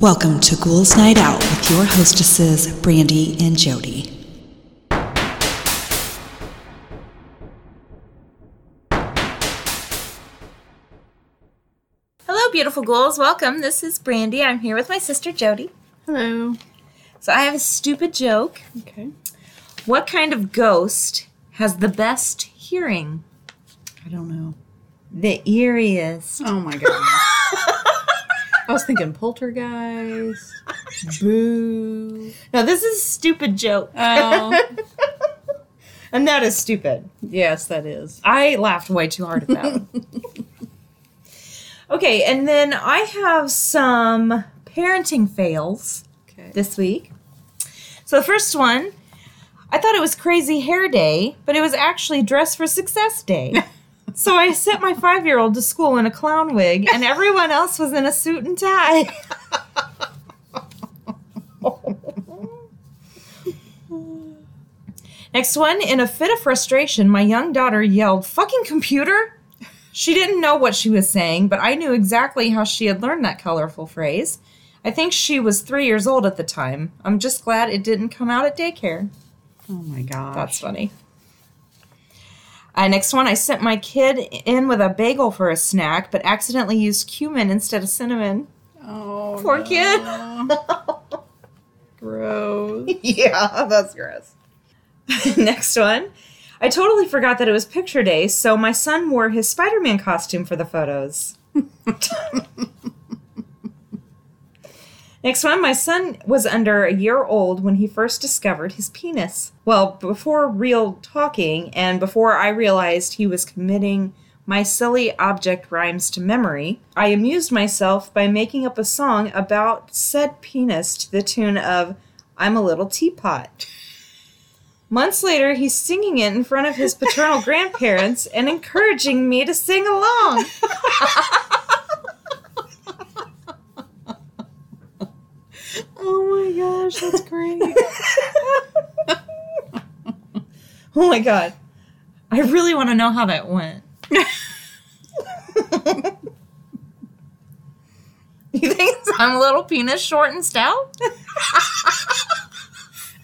Welcome to Ghouls Night Out with your hostesses, Brandy and Jody. Hello, beautiful ghouls. Welcome. This is Brandy. I'm here with my sister Jody. Hello. So I have a stupid joke. Okay. What kind of ghost has the best hearing? I don't know. The eeriest. Oh my god. I was thinking poltergeist. Boo. Now this is a stupid joke. Oh. And that is stupid. yes, that is. I laughed way too hard at that. okay, and then I have some parenting fails Okay. this week. So the first one, I thought it was Crazy Hair Day, but it was actually Dress for Success Day. So I sent my five year old to school in a clown wig, and everyone else was in a suit and tie. Next one, in a fit of frustration, my young daughter yelled, Fucking computer! She didn't know what she was saying, but I knew exactly how she had learned that colorful phrase. I think she was three years old at the time. I'm just glad it didn't come out at daycare. oh my god. That's funny. Uh, next one, I sent my kid in with a bagel for a snack, but accidentally used cumin instead of cinnamon. Oh. Poor no. kid. Gross. yeah, that's gross. Next one. I totally forgot that it was picture day, so my son wore his Spider Man costume for the photos. Next one. My son was under a year old when he first discovered his penis. Well, before real talking and before I realized he was committing my silly object rhymes to memory, I amused myself by making up a song about said penis to the tune of I'm a Little Teapot. Months later, he's singing it in front of his paternal grandparents and encouraging me to sing along. Oh my gosh, that's great. Oh my god. I really want to know how that went. you think I'm a little penis short and stout?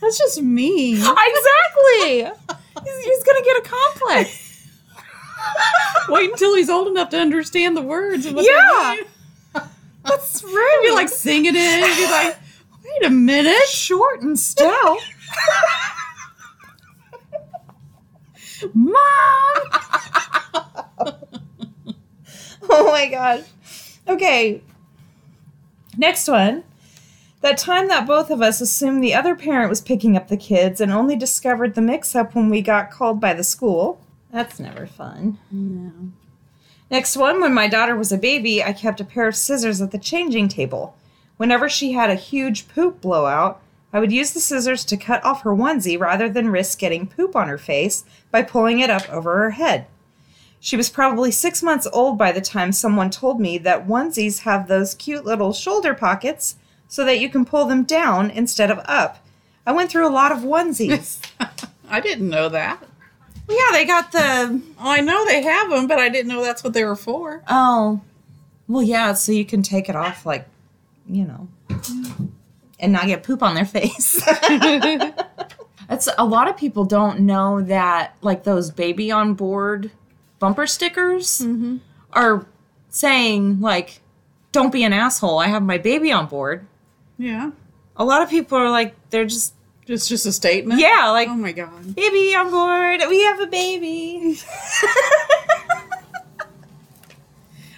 that's just me. exactly. He's, he's gonna get a complex. Wait until he's old enough to understand the words. Of what Yeah. That's rude. You're like singing it. You're like, wait a minute. short and stout. Mom. Oh my gosh. Okay. Next one. That time that both of us assumed the other parent was picking up the kids and only discovered the mix up when we got called by the school. That's never fun. No. Next one, when my daughter was a baby, I kept a pair of scissors at the changing table. Whenever she had a huge poop blowout, I would use the scissors to cut off her onesie rather than risk getting poop on her face by pulling it up over her head. She was probably six months old by the time someone told me that onesies have those cute little shoulder pockets so that you can pull them down instead of up. I went through a lot of onesies. I didn't know that. yeah, they got the Oh, I know they have them, but I didn't know that's what they were for. Oh, well, yeah, so you can take it off, like, you know, and not get poop on their face. That's a lot of people don't know that, like, those baby on board bumper stickers mm-hmm. are saying, like, don't be an asshole. I have my baby on board. Yeah. A lot of people are like, they're just, Just just a statement. yeah, like, Oh my god. baby on board. We have a baby.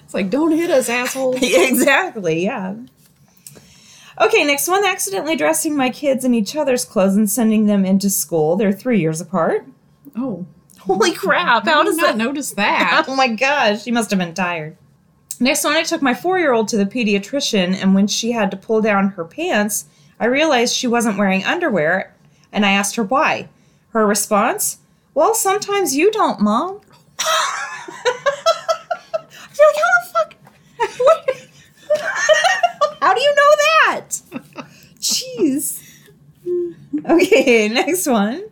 It's like don't hit us, asshole. exactly, yeah. Okay, next one accidentally dressing my kids in each other's clothes and sending them into school. They're three years apart. Oh. Holy crap, How does not that notice that? Oh my gosh, she must have been tired. Next one, I took my four year old to the pediatrician, and when she had to pull down her pants, I realized she wasn't wearing underwear, and I asked her why. Her response, Well, sometimes you don't, Mom. You're like, how the fuck? What? How do you know that? Jeez. Okay, next one.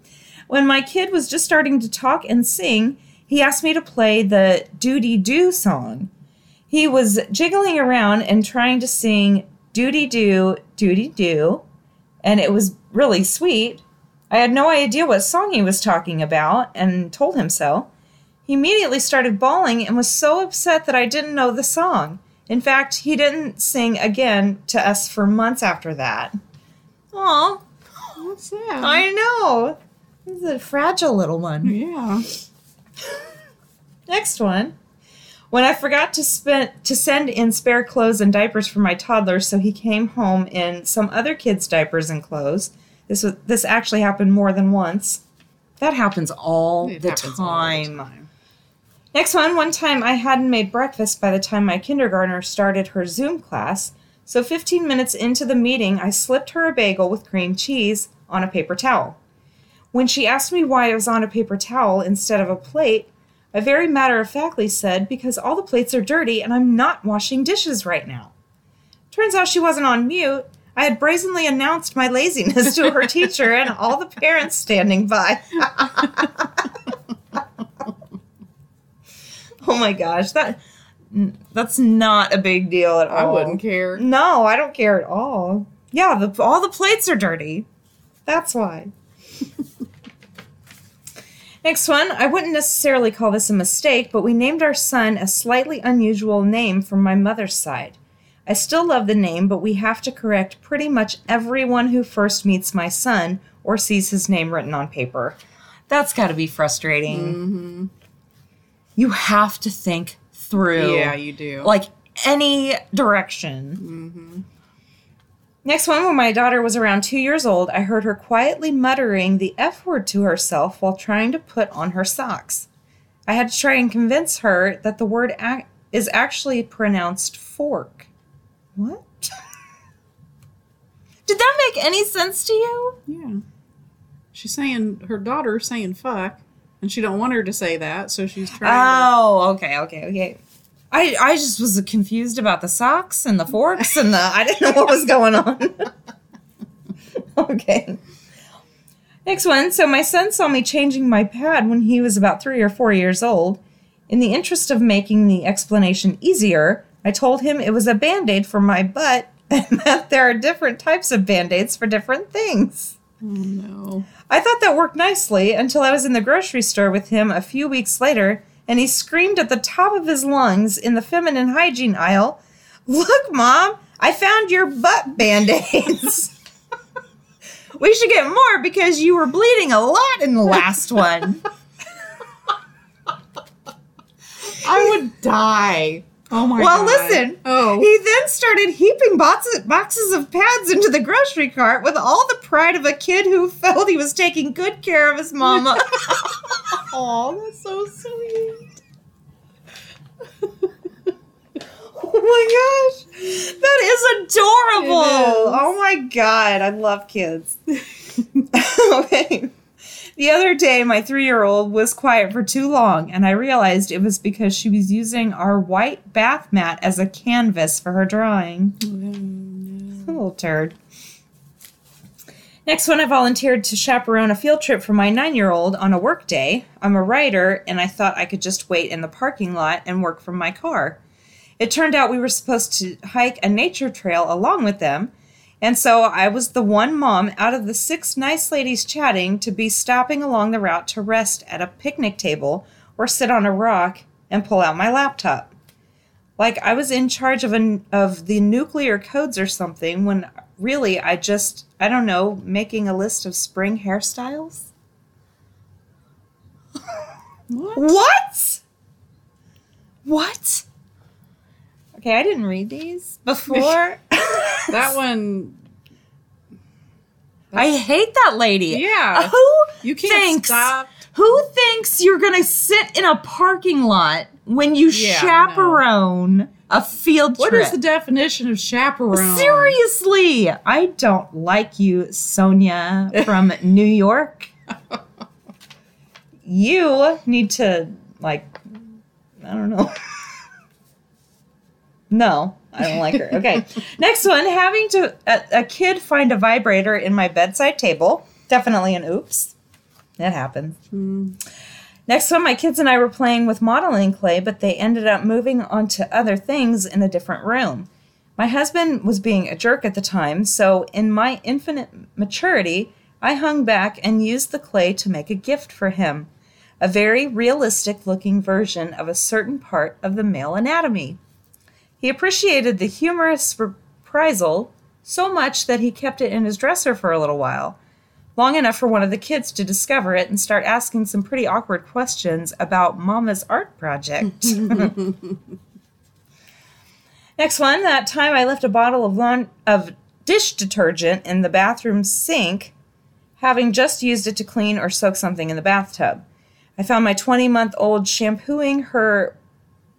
When my kid was just starting to talk and sing, he asked me to play the Doody Doo song. He was jiggling around and trying to sing Doody Doo, Doody Doo, and it was really sweet. I had no idea what song he was talking about and told him so. He immediately started bawling and was so upset that I didn't know the song. In fact, he didn't sing again to us for months after that. Aw, What's that? I know. He's a fragile little one. yeah. Next one. When I forgot to spend to send in spare clothes and diapers for my toddler, so he came home in some other kid's diapers and clothes. This was this actually happened more than once. That happens all, the, happens all the time. Next one. One time I hadn't made breakfast by the time my kindergartner started her Zoom class, so 15 minutes into the meeting, I slipped her a bagel with cream cheese on a paper towel. When she asked me why it was on a paper towel instead of a plate, I very matter of factly said, because all the plates are dirty and I'm not washing dishes right now. Turns out she wasn't on mute. I had brazenly announced my laziness to her teacher and all the parents standing by. oh my gosh, that that's not a big deal at all. I wouldn't care. No, I don't care at all. Yeah, the, all the plates are dirty. That's why. Next one, I wouldn't necessarily call this a mistake, but we named our son a slightly unusual name from my mother's side. I still love the name, but we have to correct pretty much everyone who first meets my son or sees his name written on paper. That's got to be frustrating. Mm-hmm. You have to think through Yeah, you do. like any direction. mm-hmm. Next one, when my daughter was around two years old, I heard her quietly muttering the F word to herself while trying to put on her socks. I had to try and convince her that the word ac- is actually pronounced fork. What? Did that make any sense to you? Yeah. She's saying her daughter's saying fuck, and she don't want her to say that, so she's trying. Oh, okay, okay, okay. I I just was confused about the socks and the forks and the I didn't know what was going on. okay. Next one. So my son saw me changing my pad when he was about 3 or 4 years old. In the interest of making the explanation easier, I told him it was a band-aid for my butt and that there are different types of band-aids for different things. Oh no. I thought that worked nicely until I was in the grocery store with him a few weeks later and he screamed at the top of his lungs in the feminine hygiene aisle, Look, Mom, I found your butt band aids. we should get more because you were bleeding a lot in the last one. I would die. Oh my god. well, god. listen. Oh. He then started heaping boxes, boxes of pads into the grocery cart with all the pride of a kid who felt he was taking good care of his mama. Oh, that's so sweet. Oh my gosh. That is adorable. Is. Oh my god. I love kids. okay. The other day, my three year old was quiet for too long, and I realized it was because she was using our white bath mat as a canvas for her drawing. Oh, little turd. Next one, I volunteered to chaperone a field trip for my nine year old on a work day. I'm a writer, and I thought I could just wait in the parking lot and work from my car. It turned out we were supposed to hike a nature trail along with them, and so I was the one mom out of the six nice ladies chatting to be stopping along the route to rest at a picnic table or sit on a rock and pull out my laptop. Like I was in charge of an of the nuclear codes or something when really I just I don't know, making a list of spring hairstyles? What? What? What? Okay, I didn't read these before. That one. I hate that lady. Yeah. Who You can't thinks, stop. Who thinks you're gonna sit in a parking lot when you Yeah, chaperone a field What trip? What is the definition of chaperone? Seriously, I don't like you, Sonia from New York. You need to like, I don't know. no, I don't like her. Okay, next one: having to a, a kid find a vibrator in my bedside table. Definitely an oops. It happens. Hmm. Next one, my kids and I were playing with modeling clay, but they ended up moving on to other things in a different room. My My husband was being a jerk at the time, so in my infinite maturity, I hung back and used the clay to make a gift for him a very realistic looking version of a certain part of the male anatomy. He appreciated the humorous reprisal so much that he kept it in his dresser for a little while, long enough for one of the kids to discover it and start asking some pretty awkward questions about Mama's art project. Next one, that time I left a bottle of lawn- of dish detergent in the bathroom sink, having just used it to clean or soak something in the bathtub. I found my 20 month old shampooing her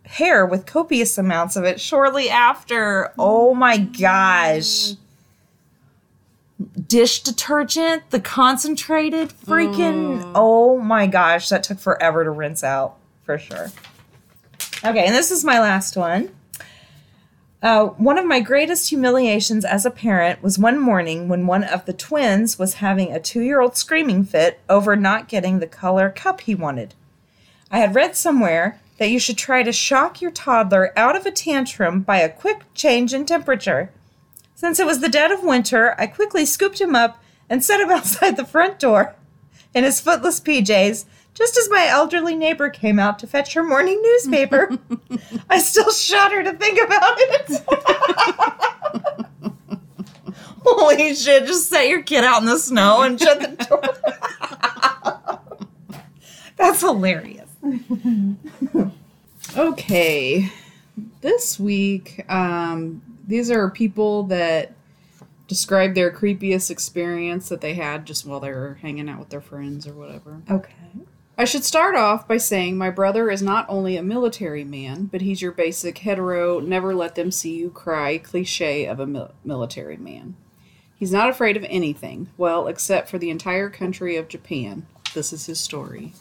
hair with copious amounts of it shortly after. Oh my gosh. Dish detergent, the concentrated freaking. Oh my gosh, that took forever to rinse out for sure. Okay, and this is my last one. Uh, one of my greatest humiliations as a parent was one morning when one of the twins was having a two year old screaming fit over not getting the color cup he wanted. I had read somewhere that you should try to shock your toddler out of a tantrum by a quick change in temperature. Since it was the dead of winter, I quickly scooped him up and set him outside the front door in his footless PJs just as my elderly neighbor came out to fetch her morning newspaper. I still shudder to think about it. Holy shit, just set your kid out in the snow and shut the door. That's hilarious. Okay. This week, um, these are people that describe their creepiest experience that they had just while they were hanging out with their friends or whatever. Okay. I should start off by saying my brother is not only a military man, but he's your basic hetero, never let them see you cry cliche of a mil- military man. He's not afraid of anything, well, except for the entire country of Japan. This is his story.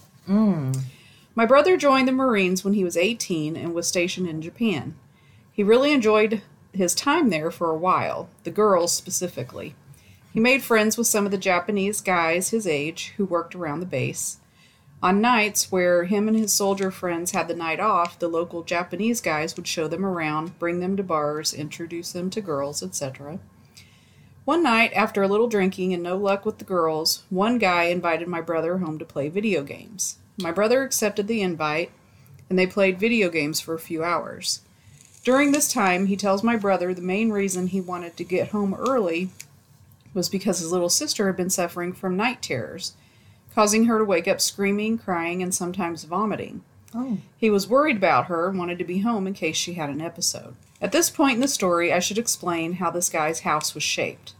My brother joined the Marines when he was 18 and was stationed in Japan. He really enjoyed his time there for a while, the girls specifically. He made friends with some of the Japanese guys his age who worked around the base. On nights where him and his soldier friends had the night off, the local Japanese guys would show them around, bring them to bars, introduce them to girls, etc. One night, after a little drinking and no luck with the girls, one guy invited my brother home to play video games. My brother accepted the invite, and they played video games for a few hours. During this time, he tells my brother the main reason he wanted to get home early was because his little sister had been suffering from night terrors, causing her to wake up screaming, crying, and sometimes vomiting. Oh. He was worried about her and wanted to be home in case she had an episode. At this point in the story, I should explain how this guy's house was shaped.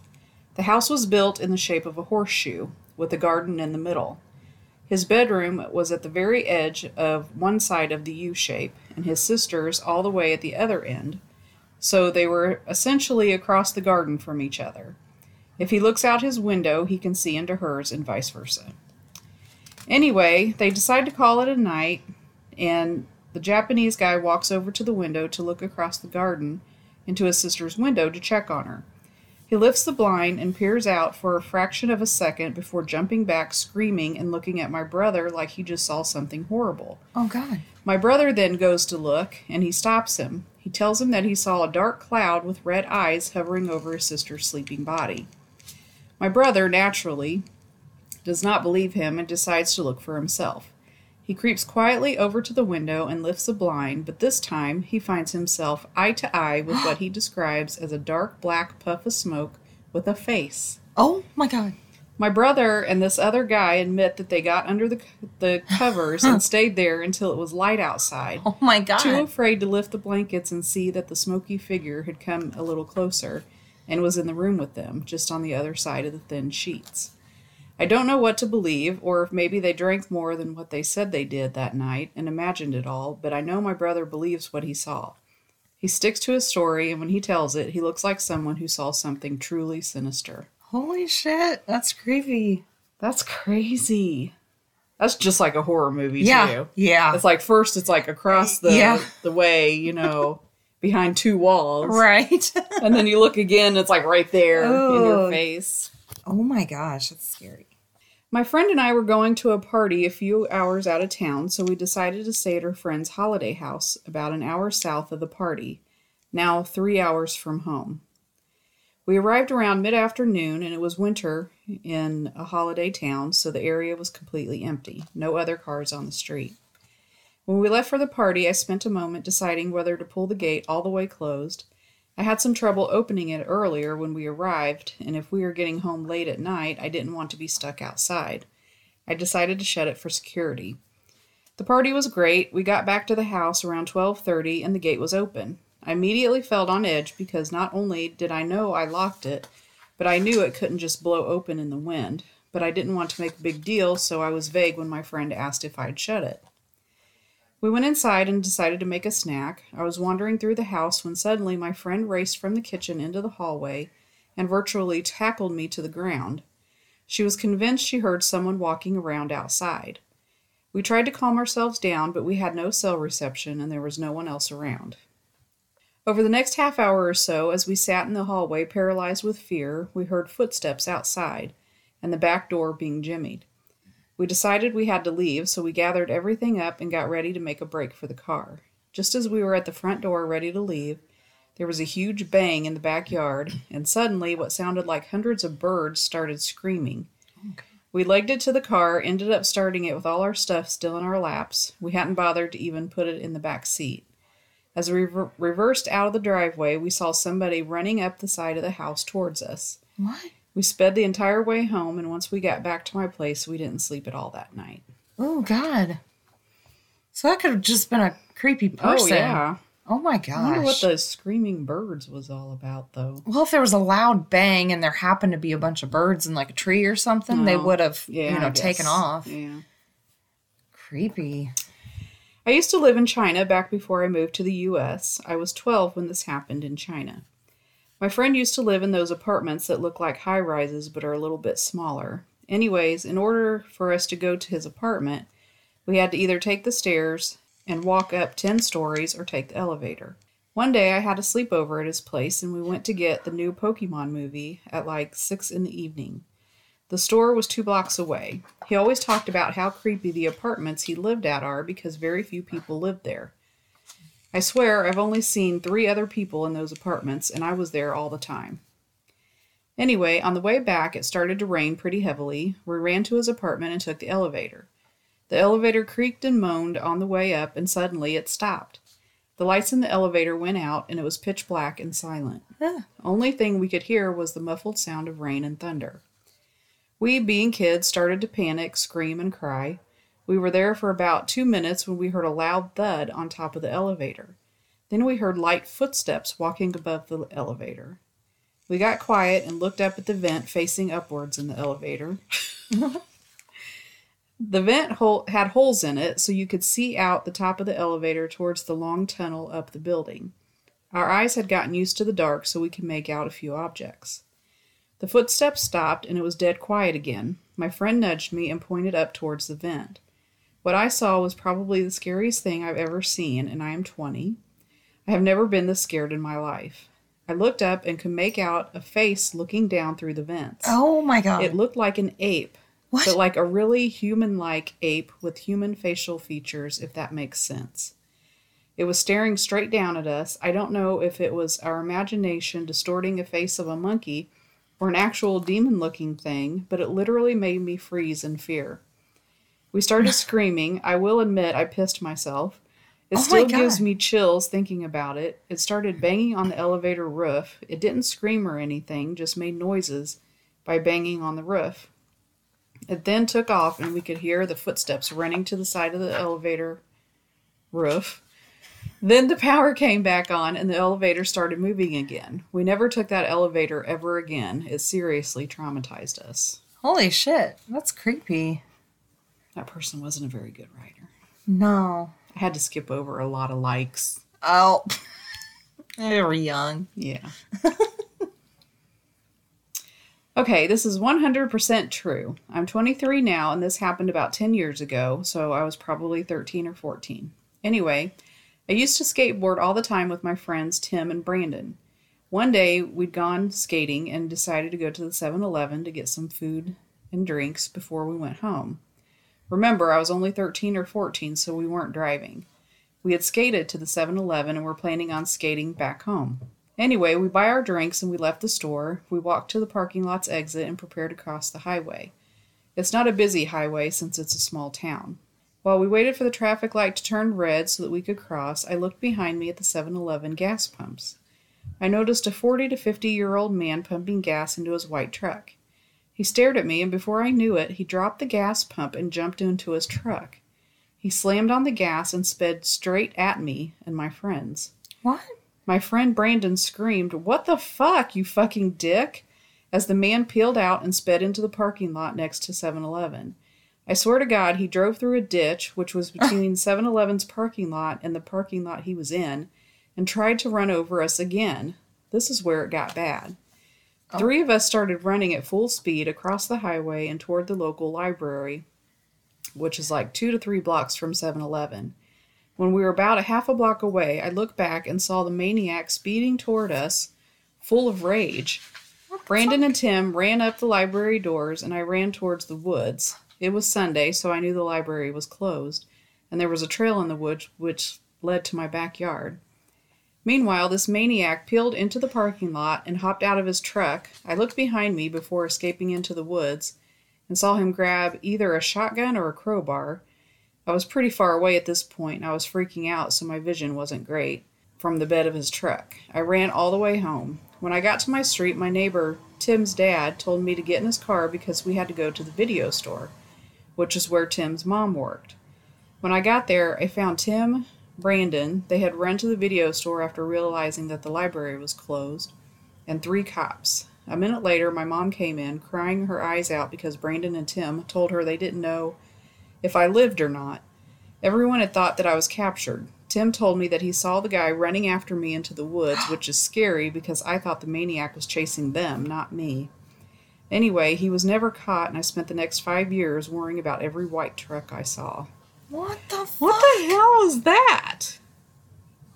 The house was built in the shape of a horseshoe, with a garden in the middle. His bedroom was at the very edge of one side of the U shape, and his sister's all the way at the other end, so they were essentially across the garden from each other. If he looks out his window, he can see into hers, and vice versa. Anyway, they decide to call it a night, and the Japanese guy walks over to the window to look across the garden into his sister's window to check on her. He lifts the blind and peers out for a fraction of a second before jumping back, screaming, and looking at my brother like he just saw something horrible. Oh, God. My brother then goes to look, and he stops him. He tells him that he saw a dark cloud with red eyes hovering over his sister's sleeping body. My brother, naturally, does not believe him and decides to look for himself. He creeps quietly over to the window and lifts a blind, but this time he finds himself eye to eye with what he describes as a dark black puff of smoke with a face. Oh, my God. My brother and this other guy admit that they got under the, the covers and stayed there until it was light outside. Oh, my God. Too afraid to lift the blankets and see that the smoky figure had come a little closer and was in the room with them, just on the other side of the thin sheets. I don't know what to believe, or if maybe they drank more than what they said they did that night and imagined it all, but I know my brother believes what he saw. He sticks to his story, and when he tells it, he looks like someone who saw something truly sinister. Holy shit. That's creepy. That's crazy. That's just like a horror movie, Yeah. too. Yeah. It's like first it's like across the Yeah. the way, you know, behind two walls. Right. And then you look again, it's like right there in your face. oh, my gosh. That's scary. My friend and I were going to a party a few hours out of town, so we decided to stay at her friend's holiday house about an hour south of the party. now three hours from home. We arrived around mid afternoon, and it was winter in a holiday town, so the area was completely empty. No other cars on the street. When we left for the party, I spent a moment deciding whether to pull the gate all the way closed. I had some trouble opening it earlier when we arrived, and if we were getting home late at night, I didn't want to be stuck outside. I decided to shut it for security. The party was great. We got back to the house around 12:30 and the gate was open. I immediately felt on edge because not only did I know I locked it, but I knew it couldn't just blow open in the wind. But I didn't want to make a big deal, so I was vague when my friend asked if I'd shut it. We went inside and decided to make a snack. I was wandering through the house when suddenly my friend raced from the kitchen into the hallway and virtually tackled me to the ground. She was convinced she heard someone walking around outside. We tried to calm ourselves down, but we had no cell reception and there was no one else around. Over the next half hour or so, as we sat in the hallway paralyzed with fear, we heard footsteps outside and the back door being jimmied. We decided we had to leave, so we gathered everything up and got ready to make a break for the car. Just as we were at the front door ready to leave, there was a huge bang in the backyard, and suddenly what sounded like hundreds of birds started screaming. Okay. We legged it to the car, ended up starting it with all our stuff still in our laps. We hadn't bothered to even put it in the back seat. As we re- reversed out of the driveway, we saw somebody running up the side of the house towards us. What? We sped the entire way home, and once we got back to my place, we didn't sleep at all that night. Oh, God. So that could have just been a creepy oh, person. Oh, yeah. Oh, my gosh. I wonder what the screaming birds was all about, though. Well, if there was a loud bang and there happened to be a bunch of birds in like a tree or something, oh, they would have, yeah, you know, taken off. Yeah. Creepy. I used to live in China back before I moved to the U.S. I was 12 when this happened in China. My friend used to live in those apartments that look like high rises but are a little bit smaller. Anyways, in order for us to go to his apartment, we had to either take the stairs and walk up 10 stories or take the elevator. One day I had a sleepover at his place and we went to get the new Pokemon movie at like 6 in the evening. The store was two blocks away. He always talked about how creepy the apartments he lived at are because very few people lived there. I swear I've only seen three other people in those apartments, and I was there all the time. Anyway, on the way back, it started to rain pretty heavily. We ran to his apartment and took the elevator. The elevator creaked and moaned on the way up, and suddenly it stopped. The lights in the elevator went out, and it was pitch black and silent. Huh. Only thing we could hear was the muffled sound of rain and thunder. We, being kids, started to panic, scream, and cry. We were there for about two minutes when we heard a loud thud on top of the elevator. Then we heard light footsteps walking above the elevator. We got quiet and looked up at the vent facing upwards in the elevator. the vent hole had holes in it so you could see out the top of the elevator towards the long tunnel up the building. Our eyes had gotten used to the dark so we could make out a few objects. The footsteps stopped and it was dead quiet again. My friend nudged me and pointed up towards the vent. What I saw was probably the scariest thing I've ever seen, and I am 20. I have never been this scared in my life. I looked up and could make out a face looking down through the vents. Oh my god. It looked like an ape. What? But like a really human like ape with human facial features, if that makes sense. It was staring straight down at us. I don't know if it was our imagination distorting a face of a monkey or an actual demon looking thing, but it literally made me freeze in fear. We started screaming. I will admit I pissed myself. It Oh still gives me chills thinking about it. It started banging on the elevator roof. It didn't scream or anything, just made noises by banging on the roof. It then took off, and we could hear the footsteps running to the side of the elevator roof. Then the power came back on, and the elevator started moving again. We never took that elevator ever again. It seriously traumatized us. Holy shit. That's creepy. That person wasn't a very good writer. No. I had to skip over a lot of likes. Oh. they were young. Yeah. okay, this is 100% true. I'm 23 now, and this happened about 10 years ago, so I was probably 13 or 14. Anyway, I used to skateboard all the time with my friends Tim and Brandon. One day, we'd gone skating and decided to go to the 7 Eleven to get some food and drinks before we went home. Remember, I was only 13 or 14, so we weren't driving. We had skated to the 7 Eleven and were planning on skating back home. Anyway, we buy our drinks and we left the store. We walked to the parking lot's exit and prepared to cross the highway. It's not a busy highway since it's a small town. While we waited for the traffic light to turn red so that we could cross, I looked behind me at the 7 Eleven gas pumps. I noticed a 40 to 50 year old man pumping gas into his white truck. He stared at me, and before I knew it, he dropped the gas pump and jumped into his truck. He slammed on the gas and sped straight at me and my friends. What? My friend Brandon screamed, What the fuck, you fucking dick? as the man peeled out and sped into the parking lot next to 7 Eleven. I swear to God, he drove through a ditch, which was between 7 Eleven's parking lot and the parking lot he was in, and tried to run over us again. This is where it got bad. Three of us started running at full speed across the highway and toward the local library, which is like two to three blocks from 7 Eleven. When we were about a half a block away, I looked back and saw the maniac speeding toward us, full of rage. Brandon and Tim ran up the library doors, and I ran towards the woods. It was Sunday, so I knew the library was closed, and there was a trail in the woods which led to my backyard. Meanwhile, this maniac peeled into the parking lot and hopped out of his truck. I looked behind me before escaping into the woods and saw him grab either a shotgun or a crowbar. I was pretty far away at this point and I was freaking out, so my vision wasn't great from the bed of his truck. I ran all the way home. When I got to my street, my neighbor, Tim's dad, told me to get in his car because we had to go to the video store, which is where Tim's mom worked. When I got there, I found Tim, Brandon, they had run to the video store after realizing that the library was closed, and three cops. A minute later, my mom came in, crying her eyes out because Brandon and Tim told her they didn't know if I lived or not. Everyone had thought that I was captured. Tim told me that he saw the guy running after me into the woods, which is scary because I thought the maniac was chasing them, not me. Anyway, he was never caught, and I spent the next five years worrying about every white truck I saw. What the fuck? What the hell was that?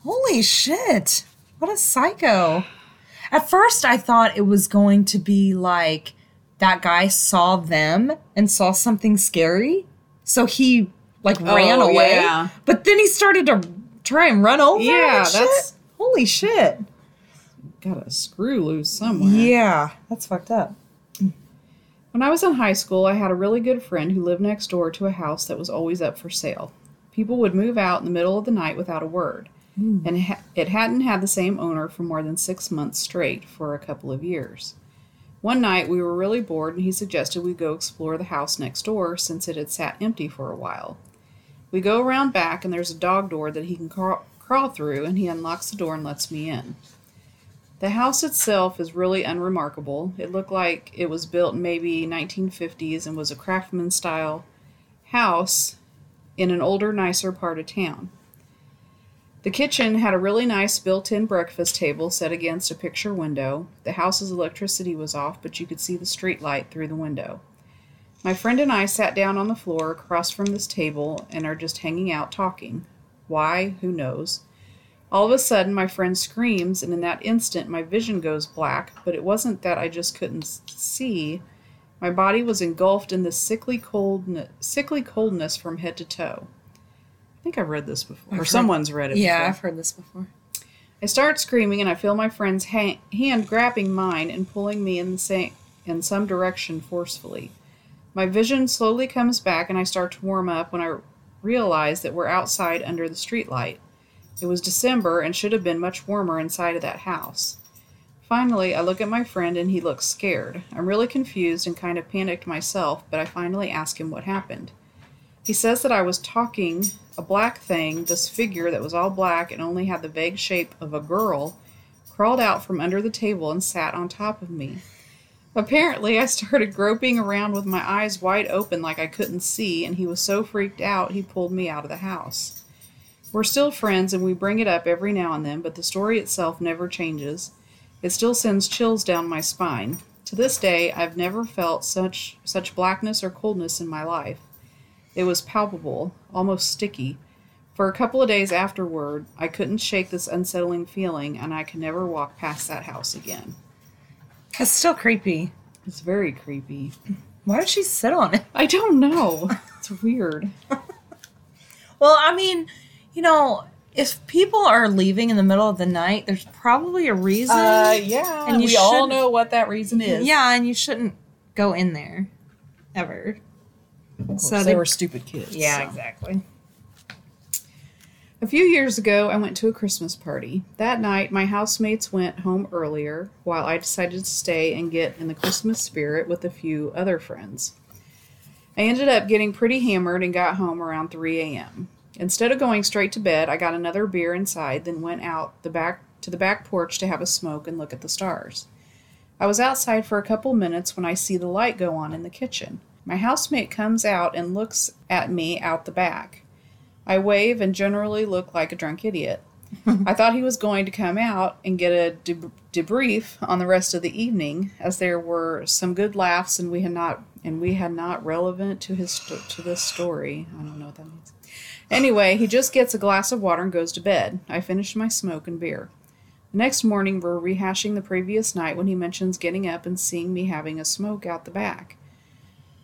Holy shit. What a psycho. At first, I thought it was going to be like that guy saw them and saw something scary. So he like oh, ran Oh, away. yeah. But then he started to try and run over. Yeah, and shit. that's- holy shit. Got a screw loose somewhere. Yeah, that's fucked up. When I was in high school, I had a really good friend who lived next door to a house that was always up for sale. People would move out in the middle of the night without a word, hmm. and it ha- it hadn't had the same owner for more than six months straight for a couple of years. One night we were really bored, and he suggested we go explore the house next door since it had sat empty for a while. We go around back, and there's a dog door that he can crawl, crawl through, and he unlocks the door and lets me in. The house itself is really unremarkable. It looked like it was built maybe 1950s and was a craftsman style house in an older, nicer part of town. The kitchen had a really nice built in breakfast table set against a picture window. The house's electricity was off, but you could see the street light through the window. My friend and I sat down on the floor across from this table and are just hanging out talking. Why? Who knows? All of a sudden, my friend screams, and in that instant, my vision goes black, but it wasn't that I just couldn't see. My body was engulfed in this sickly, cold, sickly coldness from head to toe. I think I've read this before, or heard- someone's read it Yeah, before. I've heard this before. I start screaming, and I feel my friend's ha- hand grabbing mine and pulling me in the same in some direction forcefully. My vision slowly comes back, and I start to warm up when I realize that we're outside under the streetlight. It was December and should have been much warmer inside of that house. Finally, I look at my friend and he looks scared. I'm really confused and kind of panicked myself, but I finally ask him what happened. He says that I was talking a black thing, this figure that was all black and only had the vague shape of a girl, crawled out from under the table and sat on top of me. Apparently, I started groping around with my eyes wide open like I couldn't see, and he was so freaked out he pulled me out of the house. We're still friends and we bring it up every now and then, but the story itself never changes. It still sends chills down my spine. To this day, I've never felt such such blackness or coldness in my life. It was palpable, almost sticky. For a couple of days afterward, I couldn't shake this unsettling feeling, and I could never walk past that house again. It's still creepy. It's very creepy. Why did she sit on it? I don't know. It's weird. Well, I mean, you know, if people are leaving in the middle of the night, there's probably a reason. Uh, yeah, And we all know what that reason is. Yeah, and you shouldn't go in there ever. so they were stupid kids. Yeah, so. exactly. A few years ago, I went to a Christmas party. That night, my housemates went home earlier, while I decided to stay and get in the Christmas spirit with a few other friends. I ended up getting pretty hammered and got home around 3 a.m. Instead of going straight to bed, I got another beer inside, then went out the back to the back porch to have a smoke and look at the stars. I was outside for a couple minutes when I see the light go on in the kitchen. My housemate comes out and looks at me out the back. I wave and generally look like a drunk idiot. I thought he was going to come out and get a deb- debrief on the rest of the evening, as there were some good laughs and we had not and we had not relevant to his sto- to this story. I don't know what that means. Anyway, he just gets a glass of water and goes to bed. I finish my smoke and beer. The next morning, we're rehashing the previous night when he mentions getting up and seeing me having a smoke out the back.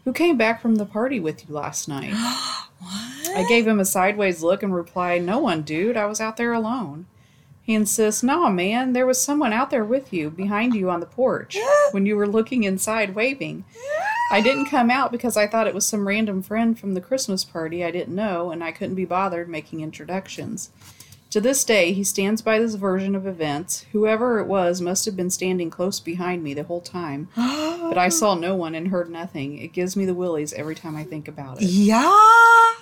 Who came back from the party with you last night? I gave him a sideways look and replied, No one, dude. I was out there alone. He insists, No, man, there was someone out there with you, behind you on the porch, when you were looking inside waving. I didn't come out because I thought it was some random friend from the Christmas party I didn't know, and I couldn't be bothered making introductions. To this day, he stands by this version of events. Whoever it was must have been standing close behind me the whole time, but I saw no one and heard nothing. It gives me the willies every time I think about it. Yeah.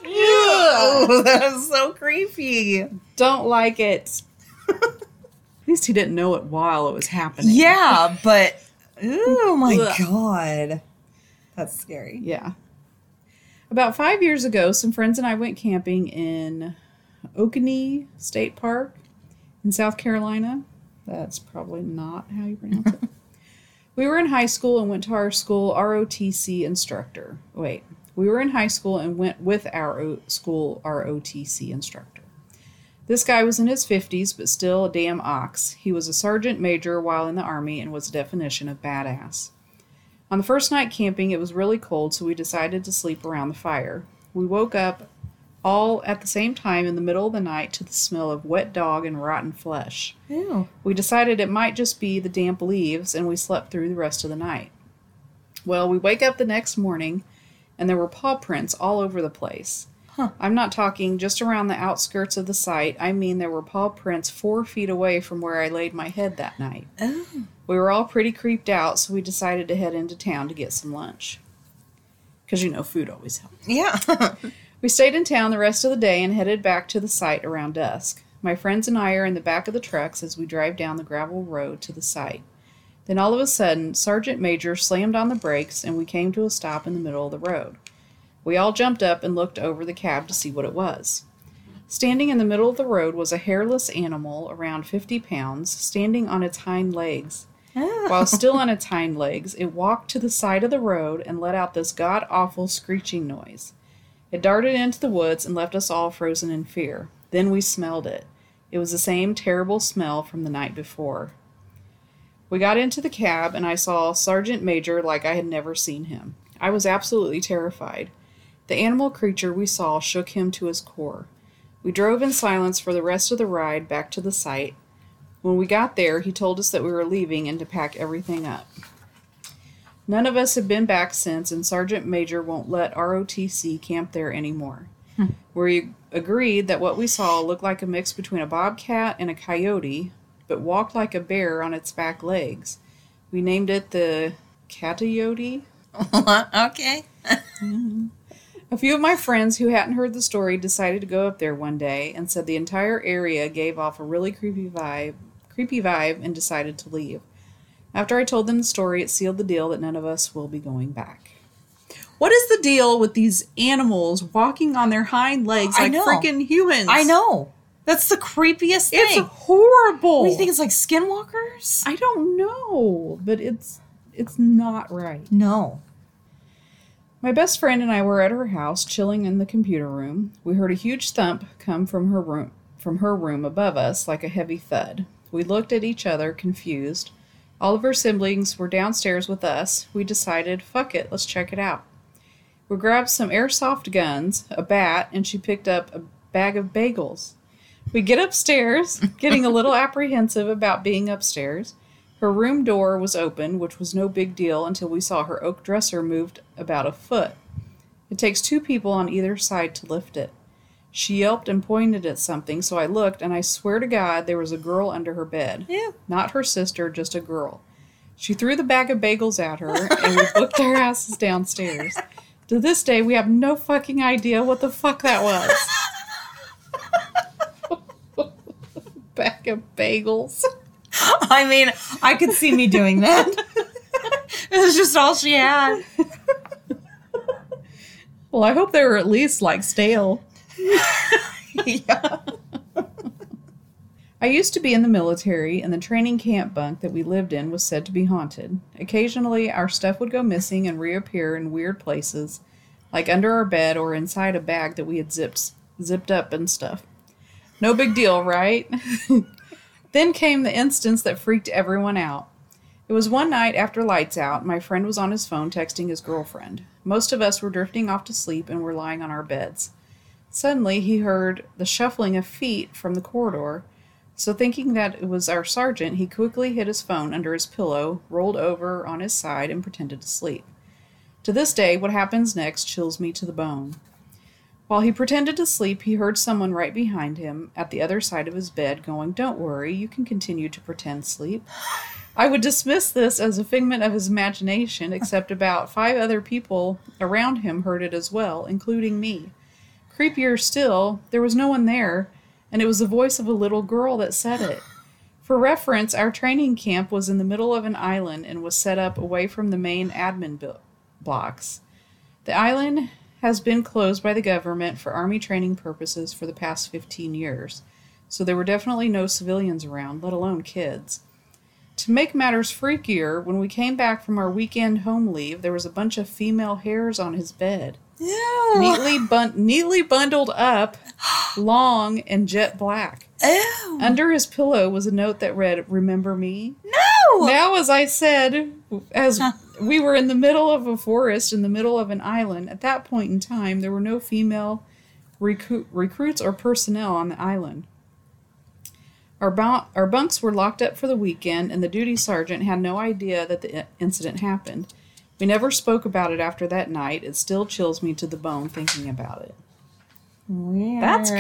Ew, that is so creepy. Don't like it. At least he didn't know it while it was happening. Yeah, but oh my god, that's scary. Yeah. About five years ago, some friends and I went camping in Oconee State Park in South Carolina. That's probably not how you pronounce it. we were in high school and went to our school ROTC instructor. Wait, we were in high school and went with our o- school ROTC instructor. This guy was in his 50s, but still a damn ox. He was a sergeant major while in the Army and was a definition of badass. On the first night camping, it was really cold, so we decided to sleep around the fire. We woke up all at the same time in the middle of the night to the smell of wet dog and rotten flesh. Ew. We decided it might just be the damp leaves, and we slept through the rest of the night. Well, we wake up the next morning, and there were paw prints all over the place. Huh. I'm not talking just around the outskirts of the site. I mean, there were paw prints four feet away from where I laid my head that night. Oh. We were all pretty creeped out, so we decided to head into town to get some lunch. Because, you know, food always helps. Yeah. We stayed in town the rest of the day and headed back to the site around dusk. My friends and I are in the back of the trucks as we drive down the gravel road to the site. Then all of a sudden, Sergeant Major slammed on the brakes and we came to a stop in the middle of the road. We all jumped up and looked over the cab to see what it was. Standing in the middle of the road was a hairless animal around 50 pounds, standing on its hind legs. Oh. While still on its hind legs, it walked to the side of the road and let out this god awful screeching noise. It darted into the woods and left us all frozen in fear. Then we smelled it. It was the same terrible smell from the night before. We got into the cab and I saw Sergeant Major like I had never seen him. I was absolutely terrified. The animal creature we saw shook him to his core. We drove in silence for the rest of the ride back to the site. When we got there, he told us that we were leaving and to pack everything up. None of us have been back since, and Sergeant Major won't let ROTC camp there anymore. Hmm. We agreed that what we saw looked like a mix between a bobcat and a coyote, but walked like a bear on its back legs. We named it the Catayote. okay. A few of my friends who hadn't heard the story decided to go up there one day and said the entire area gave off a really creepy vibe, creepy vibe and decided to leave. After I told them the story, it sealed the deal that none of us will be going back. What is the deal with these animals walking on their hind legs I like know. freaking humans? I know. That's the creepiest thing. It's horrible. what do you think? It's like skinwalkers? I don't know, but it's it's not right. no. My best friend and I were at her house chilling in the computer room. We heard a huge thump come from her room from her room above us like a heavy thud. We looked at each other confused. All of her siblings were downstairs with us. We decided, fuck it, let's check it out. We grabbed some airsoft guns, a bat, and she picked up a bag of bagels. We get upstairs, getting a little apprehensive about being upstairs. Her room door was open, which was no big deal until we saw her oak dresser moved about a foot. It takes two people on either side to lift it. She yelped and pointed at something, so I looked, and I swear to God there was a girl under her bed. Yeah. Not her sister, just a girl. She threw the bag of bagels at her, and we booked our asses downstairs. To this day, we have no fucking idea what the fuck that was. bag of bagels. I mean, I could see me doing that. it was just all she had. Well, I hope they were at least like stale. yeah. I used to be in the military, and the training camp bunk that we lived in was said to be haunted. Occasionally, our stuff would go missing and reappear in weird places, like under our bed or inside a bag that we had zipped, zipped up and stuff. No big deal, right? then came the instance that freaked everyone out. It was one night after lights out, my friend was on his phone texting his girlfriend. Most of us were drifting off to sleep and were lying on our beds. Suddenly, he heard the shuffling of feet from the corridor. So, thinking that it was our sergeant, he quickly hid his phone under his pillow, rolled over on his side, and pretended to sleep. To this day, what happens next chills me to the bone. While he pretended to sleep, he heard someone right behind him at the other side of his bed going, Don't worry, you can continue to pretend sleep. I would dismiss this as a figment of his imagination, except about five other people around him heard it as well, including me. Creepier still, there was no one there, and it was the voice of a little girl that said it. For reference, our training camp was in the middle of an island and was set up away from the main admin bu- blocks. The island has been closed by the government for army training purposes for the past 15 years, so there were definitely no civilians around, let alone kids. To make matters freakier, when we came back from our weekend home leave, there was a bunch of female hairs on his bed Ew. neatly bun- neatly bundled up, long and jet black. Ew. Under his pillow was a note that read, "Remember me." no. Now, as I said, as we were in the middle of a forest, in the middle of an island, at that point in time, there were no female recru- recruits or personnel on the island. Our, bu- our bunks were locked up for the weekend, and the duty sergeant had no idea that the incident happened. We never spoke about it after that night. It still chills me to the bone thinking about it. Weird. That's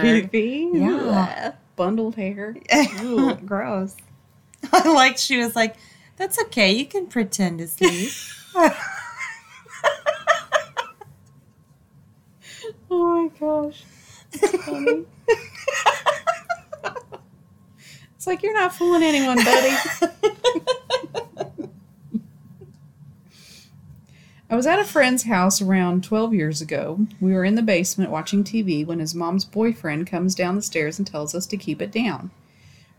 creepy. Yeah. Ugh. Bundled hair. Gross. I like she was like, "That's okay. You can pretend to sleep." Oh my gosh. It's like you're not fooling anyone, buddy. I was at a friend's house around 12 years ago. We were in the basement watching TV when his mom's boyfriend comes down the stairs and tells us to keep it down.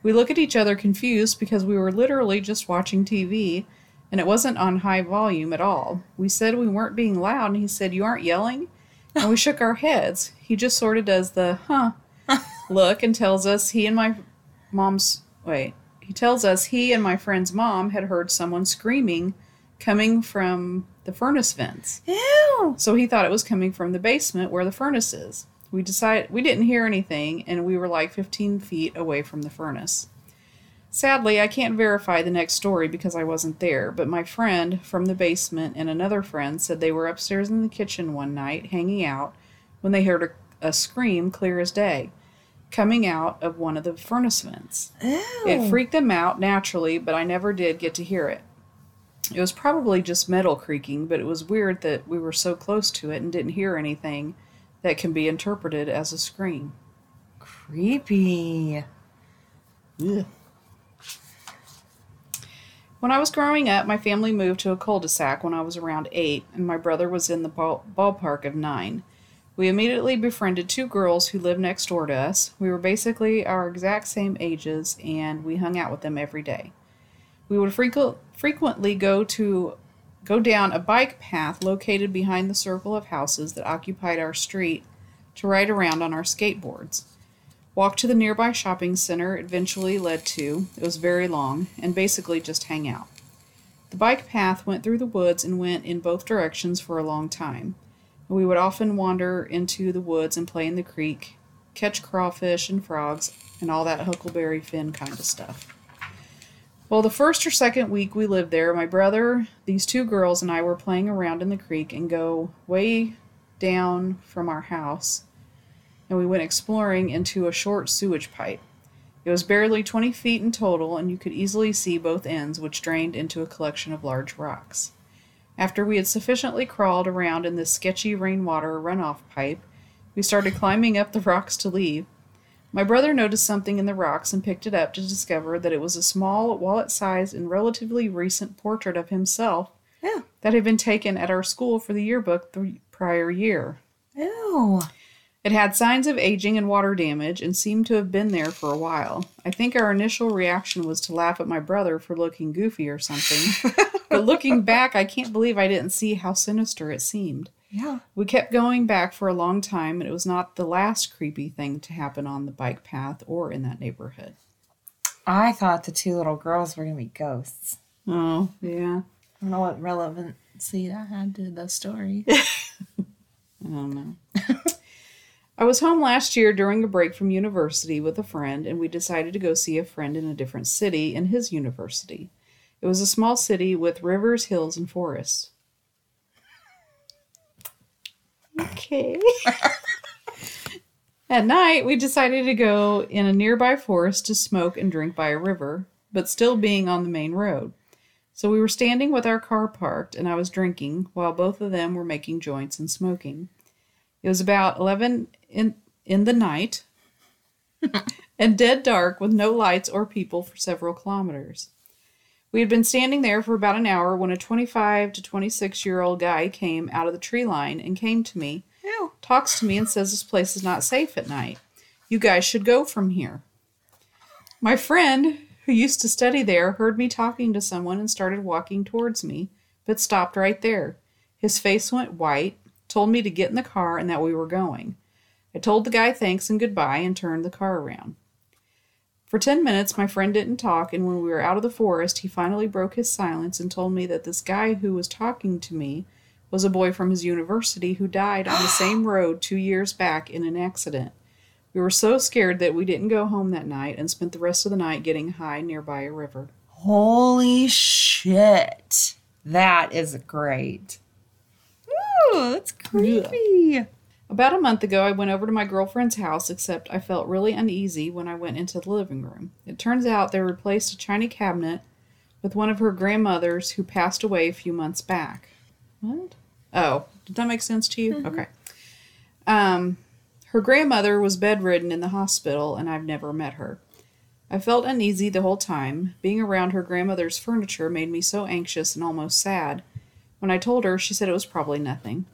We look at each other confused because we were literally just watching TV and it wasn't on high volume at all. We said we weren't being loud and he said, You aren't yelling? And we shook our heads. He just sort of does the huh look and tells us he and my mom's wait. He tells us he and my friend's mom had heard someone screaming coming from the furnace vents. Ew. So he thought it was coming from the basement where the furnace is. We decided we didn't hear anything and we were like 15 feet away from the furnace. Sadly, I can't verify the next story because I wasn't there, but my friend from the basement and another friend said they were upstairs in the kitchen one night hanging out when they heard a, a scream clear as day coming out of one of the furnace vents. Ew. It freaked them out naturally, but I never did get to hear it. It was probably just metal creaking, but it was weird that we were so close to it and didn't hear anything that can be interpreted as a scream. creepy. When I was growing up, my family moved to a cul de sac when I was around eight, and my brother was in the ball- ballpark of nine. We immediately befriended two girls who lived next door to us. We were basically our exact same ages, and we hung out with them every day. We would frequent, frequently go to go down a bike path located behind the circle of houses that occupied our street to ride around on our skateboards. Walk to the nearby shopping center eventually led to, it was very long, and basically just hang out. The bike path went through the woods and went in both directions for a long time. We would often wander into the woods and play in the creek catch crawfish and frogs, and all that Huckleberry Finn kind of stuff. Well, the first or second week we lived there, my brother, these two girls, and I were playing around in the creek and go way down from our house, and we went exploring into a short sewage pipe. It was barely 20 feet in total, and you could easily see both ends, which drained into a collection of large rocks. After we had sufficiently crawled around in this sketchy rainwater runoff pipe, we started climbing up the rocks to leave. My brother noticed something in the rocks and picked it up to discover that it was a small, wallet sized, and relatively recent portrait of himself Yeah. that had been taken at our school for the yearbook the prior year. Ew. It had signs of aging and water damage and seemed to have been there for a while. I think our initial reaction was to laugh at my brother for looking goofy or something. but looking back, I can't believe I didn't see how sinister it seemed. Yeah. We kept going back for a long time, and it was not the last creepy thing to happen on the bike path or in that neighborhood. I thought the two little girls were going to be ghosts. Oh, yeah. I don't know what relevancy that had to the story. I don't know. I was home last year during a break from university with a friend, and we decided to go see a friend in a different city in his university. It was a small city with rivers, hills, and forests. Okay. At night, we decided to go in a nearby forest to smoke and drink by a river, but still being on the main road. So we were standing with our car parked, and I was drinking while both of them were making joints and smoking. It was about 11 in, in the night and dead dark with no lights or people for several kilometers. We had been standing there for about an hour when a 25 to 26 year old guy came out of the tree line and came to me Ew. talks to me and says this place is not safe at night. You guys should go from here. My friend, who used to study there, heard me talking to someone and started walking towards me, but stopped right there. His face went white, told me to get in the car and that we were going. I told the guy thanks and goodbye and turned the car around. For 10 minutes, my friend didn't talk, and when we were out of the forest, he finally broke his silence and told me that this guy who was talking to me was a boy from his university who died on the same road two years back in an accident. We were so scared that we didn't go home that night and spent the rest of the night getting high nearby a river. Holy shit. That is great. Ooh, that's creepy. About a month ago, I went over to my girlfriend's house, except I felt really uneasy when I went into the living room. It turns out they replaced a china cabinet with one of her grandmothers who passed away a few months back. What? Oh, did that make sense to you? Okay. Um, her grandmother was bedridden in the hospital, and I've never met her. I felt uneasy the whole time. Being around her grandmother's furniture made me so anxious and almost sad. When I told her, she said it was probably nothing.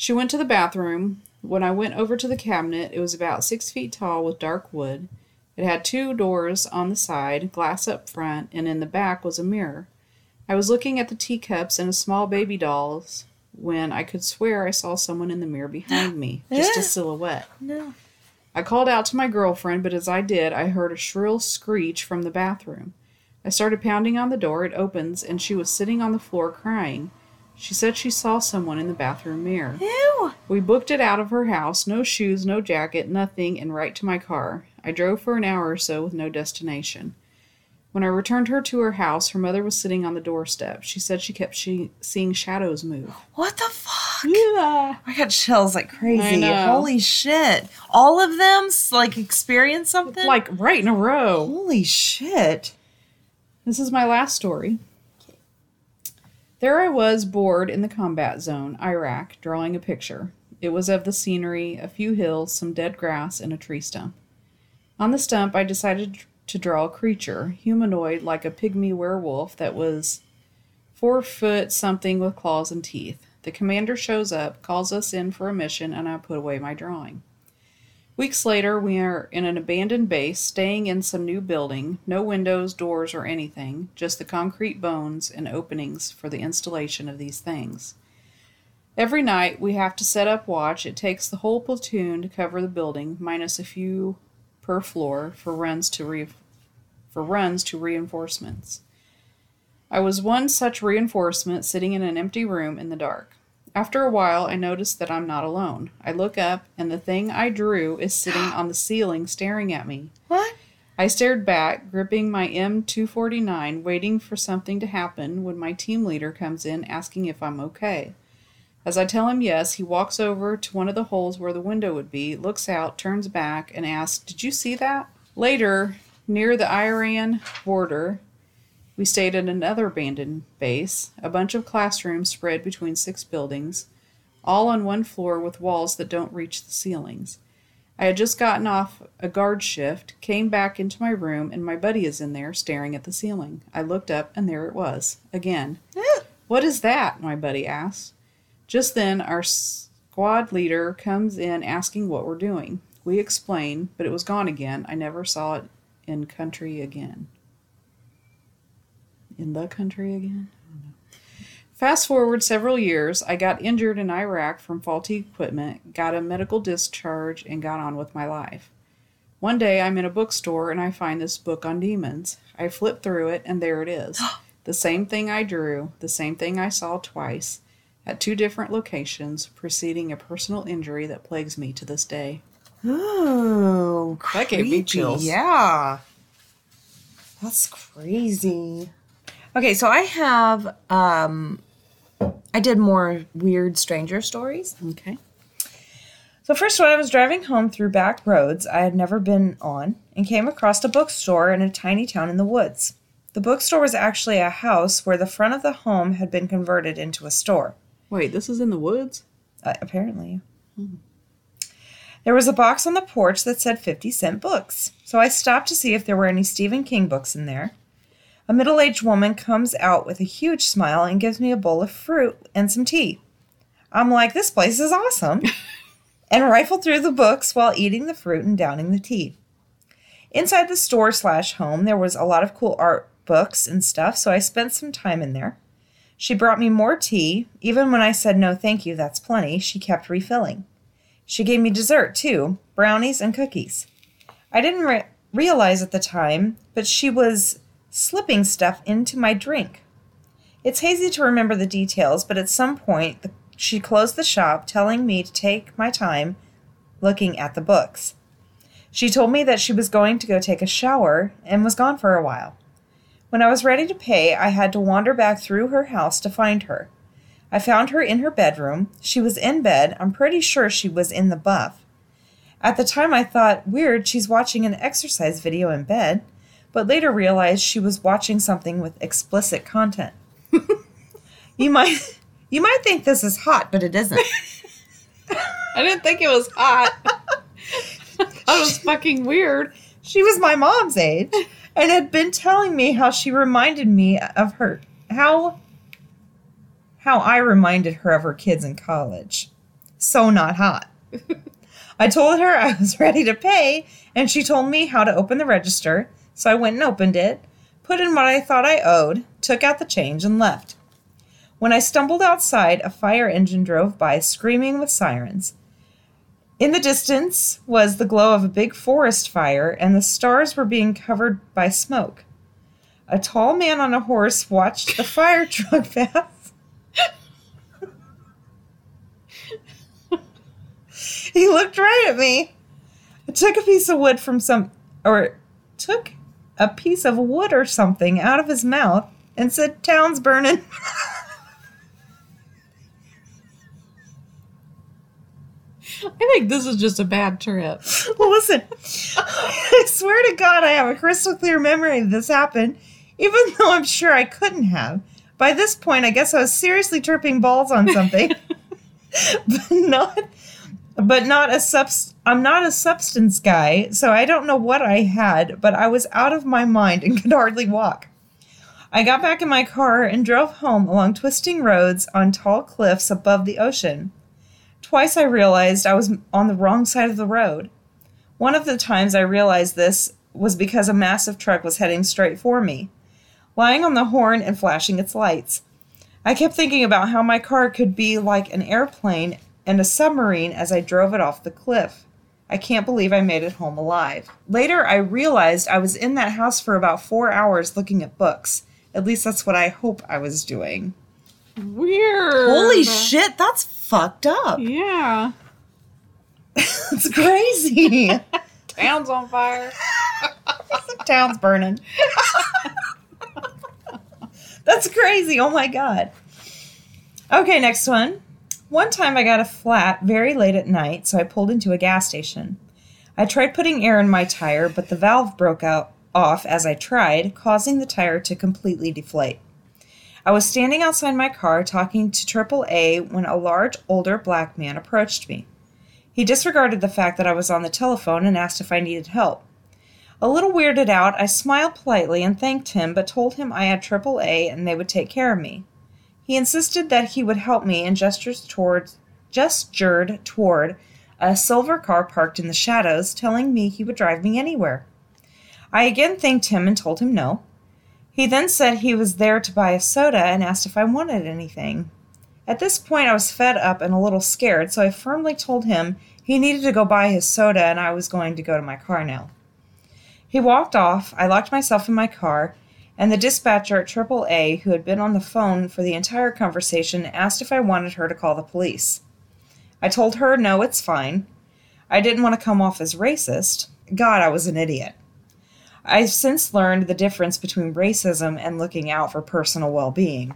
She went to the bathroom. When I went over to the cabinet, it was about six feet tall with dark wood. It had two doors on the side, glass up front, and in the back was a mirror. I was looking at the teacups and a small baby dolls when I could swear I saw someone in the mirror behind me, just a silhouette. No. I called out to my girlfriend, but as I did, I heard a shrill screech from the bathroom. I started pounding on the door. It opens, and she was sitting on the floor crying. She said she saw someone in the bathroom mirror. Ew. We booked it out of her house no shoes, no jacket, nothing, and right to my car. I drove for an hour or so with no destination. When I returned her to her house, her mother was sitting on the doorstep. She said she kept she- seeing shadows move. What the fuck? Yeah. I got chills like crazy. Holy shit. All of them like experience something? Like right in a row. Holy shit. This is my last story. There I was, bored in the combat zone, Iraq, drawing a picture. It was of the scenery, a few hills, some dead grass, and a tree stump. On the stump, I decided to draw a creature, humanoid like a pygmy werewolf that was four foot something with claws and teeth. The commander shows up, calls us in for a mission, and I put away my drawing. Weeks later, we are in an abandoned base, staying in some new building. No windows, doors, or anything, just the concrete bones and openings for the installation of these things. Every night, we have to set up watch. It takes the whole platoon to cover the building, minus a few per floor for runs to re- for runs to reinforcements. I was one such reinforcement sitting in an empty room in the dark. After a while, I notice that I'm not alone. I look up, and the thing I drew is sitting on the ceiling staring at me. What? I stared back, gripping my M249, waiting for something to happen when my team leader comes in asking if I'm okay. As I tell him yes, he walks over to one of the holes where the window would be, looks out, turns back, and asks, Did you see that? Later, near the Iran border, we stayed at another abandoned base, a bunch of classrooms spread between six buildings, all on one floor with walls that don't reach the ceilings. I had just gotten off a guard shift, came back into my room, and my buddy is in there staring at the ceiling. I looked up, and there it was, again. What is that? my buddy asked. Just then, our squad leader comes in asking what we're doing. We explain, but it was gone again. I never saw it in country again. In the country again? I don't know. Fast forward several years, I got injured in Iraq from faulty equipment, got a medical discharge, and got on with my life. One day I'm in a bookstore and I find this book on demons. I flip through it and there it is. the same thing I drew, the same thing I saw twice, at two different locations, preceding a personal injury that plagues me to this day. Oh, That gave me creepy. chills. Yeah. That's crazy. Okay, so I have um I did more weird stranger stories. Okay. So first when I was driving home through back roads I had never been on and came across a bookstore in a tiny town in the woods. The bookstore was actually a house where the front of the home had been converted into a store. Wait, this is in the woods? Uh, apparently. There was a box on the porch that said 50 cent books. So I stopped to see if there were any Stephen King books in there. A middle aged woman comes out with a huge smile and gives me a bowl of fruit and some tea. I'm like, this place is awesome. and rifle through the books while eating the fruit and downing the tea. Inside the store slash home, there was a lot of cool art books and stuff, so I spent some time in there. She brought me more tea. Even when I said no, thank you, that's plenty, she kept refilling. She gave me dessert too brownies and cookies. I didn't re- realize at the time, but she was slipping stuff into my drink. It's hazy to remember the details, but at some point the, she closed the shop, telling me to take my time looking at the books. She told me that she was going to go take a shower and was gone for a while. When I was ready to pay, I had to wander back through her house to find her. I found her in her bedroom. She was in bed. I'm pretty sure she was in the buff. At the time, I thought, weird, she's watching an exercise video in bed, but later realized she was watching something with explicit content. you might. You might think this is hot, but it isn't. I didn't think it was hot. that was fucking weird. She was my mom's age and had been telling me how she reminded me of her how how I reminded her of her kids in college. So not hot. I told her I was ready to pay and she told me how to open the register, so I went and opened it, put in what I thought I owed, took out the change and left. When I stumbled outside, a fire engine drove by screaming with sirens. In the distance was the glow of a big forest fire, and the stars were being covered by smoke. A tall man on a horse watched the fire truck pass. he looked right at me. I took a piece of wood from some, or took a piece of wood or something out of his mouth and said, Town's burning. I think this is just a bad trip. well, listen, I swear to God, I have a crystal clear memory of this happened, even though I'm sure I couldn't have. By this point, I guess I was seriously tripping balls on something, but not, but not a subs. I'm not a substance guy, so I don't know what I had, but I was out of my mind and could hardly walk. I got back in my car and drove home along twisting roads on tall cliffs above the ocean. Twice I realized I was on the wrong side of the road. One of the times I realized this was because a massive truck was heading straight for me, lying on the horn and flashing its lights. I kept thinking about how my car could be like an airplane and a submarine as I drove it off the cliff. I can't believe I made it home alive. Later, I realized I was in that house for about four hours looking at books. At least that's what I hope I was doing. Weird. Holy shit, that's fucked up. Yeah. It's crazy. Town's on fire. Town's burning. That's crazy. Oh my god. Okay, next one. One time I got a flat very late at night, so I pulled into a gas station. I tried putting air in my tire, but the valve broke out off as I tried, causing the tire to completely deflate. I was standing outside my car talking to AAA when a large, older black man approached me. He disregarded the fact that I was on the telephone and asked if I needed help. A little weirded out, I smiled politely and thanked him, but told him I had AAA and they would take care of me. He insisted that he would help me and gestures towards, gestured toward a silver car parked in the shadows, telling me he would drive me anywhere. I again thanked him and told him no. He then said he was there to buy a soda and asked if I wanted anything. At this point, I was fed up and a little scared, so I firmly told him he needed to go buy his soda and I was going to go to my car now. He walked off, I locked myself in my car, and the dispatcher at AAA, who had been on the phone for the entire conversation, asked if I wanted her to call the police. I told her, no, it's fine. I didn't want to come off as racist. God, I was an idiot. I've since learned the difference between racism and looking out for personal well being.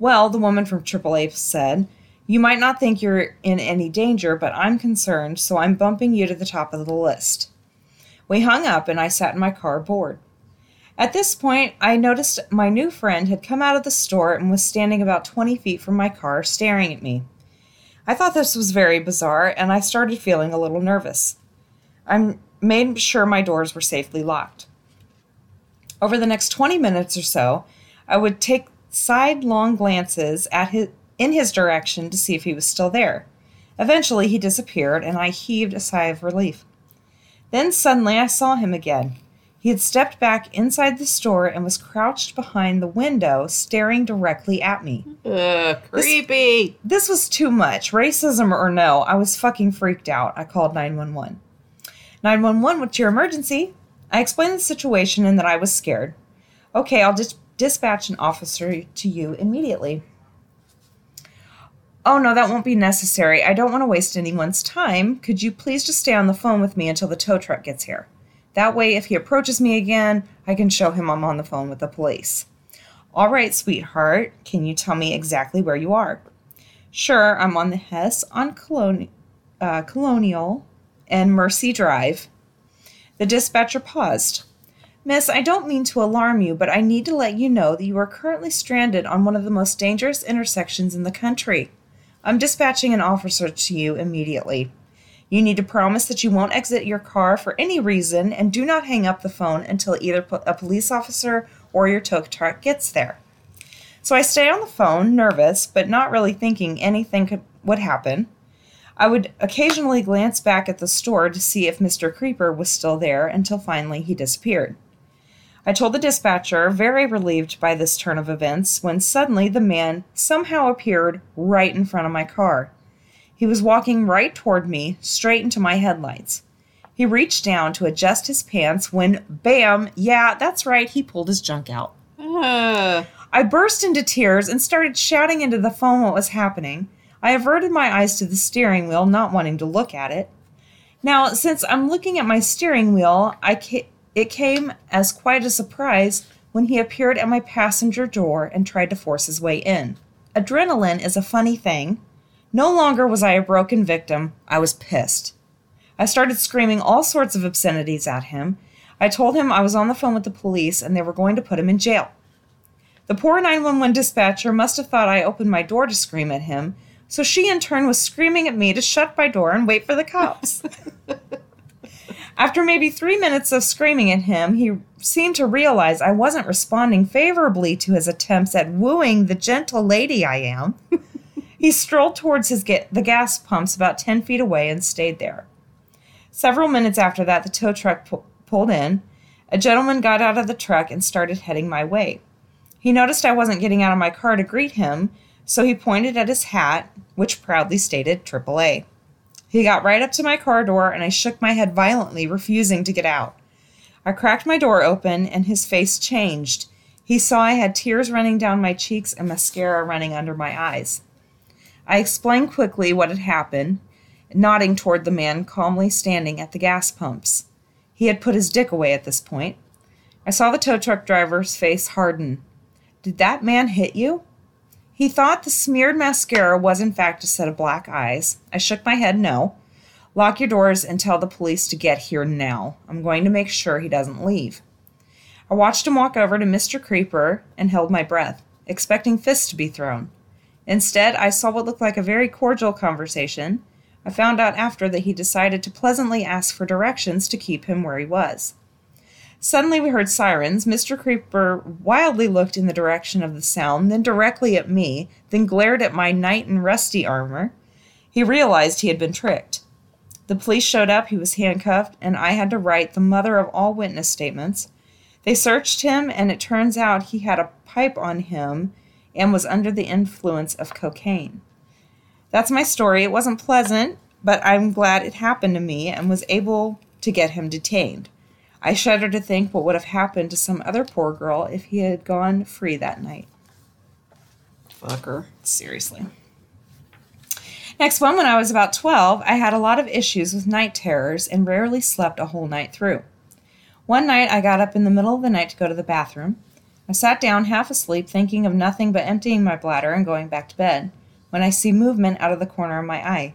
Well, the woman from AAA said, You might not think you're in any danger, but I'm concerned, so I'm bumping you to the top of the list. We hung up, and I sat in my car bored. At this point, I noticed my new friend had come out of the store and was standing about 20 feet from my car, staring at me. I thought this was very bizarre, and I started feeling a little nervous. I made sure my doors were safely locked. Over the next 20 minutes or so, I would take sidelong glances at his, in his direction to see if he was still there. Eventually, he disappeared, and I heaved a sigh of relief. Then suddenly I saw him again. He had stepped back inside the store and was crouched behind the window, staring directly at me. Ugh, creepy. This was too much. Racism or no, I was fucking freaked out. I called 911. 911, what's your emergency? I explained the situation and that I was scared. Okay, I'll just dispatch an officer to you immediately. Oh, no, that won't be necessary. I don't want to waste anyone's time. Could you please just stay on the phone with me until the tow truck gets here? That way, if he approaches me again, I can show him I'm on the phone with the police. All right, sweetheart. Can you tell me exactly where you are? Sure, I'm on the Hess on uh, Colonial and Mercy Drive. The dispatcher paused. Miss, I don't mean to alarm you, but I need to let you know that you are currently stranded on one of the most dangerous intersections in the country. I'm dispatching an officer to you immediately. You need to promise that you won't exit your car for any reason and do not hang up the phone until either a police officer or your tow truck gets there. So I stay on the phone, nervous, but not really thinking anything could, would happen. I would occasionally glance back at the store to see if Mr. Creeper was still there until finally he disappeared. I told the dispatcher, very relieved by this turn of events, when suddenly the man somehow appeared right in front of my car. He was walking right toward me, straight into my headlights. He reached down to adjust his pants when, bam, yeah, that's right, he pulled his junk out. Uh, I burst into tears and started shouting into the phone what was happening. I averted my eyes to the steering wheel, not wanting to look at it. Now, since I'm looking at my steering wheel, I ca- it came as quite a surprise when he appeared at my passenger door and tried to force his way in. Adrenaline is a funny thing. No longer was I a broken victim, I was pissed. I started screaming all sorts of obscenities at him. I told him I was on the phone with the police and they were going to put him in jail. The poor 911 dispatcher must have thought I opened my door to scream at him, so she in turn was screaming at me to shut my door and wait for the cops. After maybe three minutes of screaming at him, he seemed to realize I wasn't responding favorably to his attempts at wooing the gentle lady I am. He strolled towards his ga- the gas pumps about 10 feet away and stayed there. Several minutes after that, the tow truck pu- pulled in. A gentleman got out of the truck and started heading my way. He noticed I wasn't getting out of my car to greet him, so he pointed at his hat, which proudly stated AAA. He got right up to my car door, and I shook my head violently, refusing to get out. I cracked my door open, and his face changed. He saw I had tears running down my cheeks and mascara running under my eyes. I explained quickly what had happened, nodding toward the man calmly standing at the gas pumps. He had put his dick away at this point. I saw the tow truck driver's face harden. Did that man hit you? He thought the smeared mascara was in fact a set of black eyes. I shook my head no. Lock your doors and tell the police to get here now. I'm going to make sure he doesn't leave. I watched him walk over to Mr. Creeper and held my breath, expecting fists to be thrown. Instead, I saw what looked like a very cordial conversation. I found out after that he decided to pleasantly ask for directions to keep him where he was. Suddenly, we heard sirens. Mr. Creeper wildly looked in the direction of the sound, then directly at me, then glared at my knight and rusty armor. He realized he had been tricked. The police showed up, he was handcuffed, and I had to write the mother of all witness statements. They searched him, and it turns out he had a pipe on him and was under the influence of cocaine. That's my story. It wasn't pleasant, but I'm glad it happened to me and was able to get him detained. I shudder to think what would have happened to some other poor girl if he had gone free that night. Fucker. Seriously. Next one, when I was about 12, I had a lot of issues with night terrors and rarely slept a whole night through. One night, I got up in the middle of the night to go to the bathroom. I sat down half asleep, thinking of nothing but emptying my bladder and going back to bed, when I see movement out of the corner of my eye.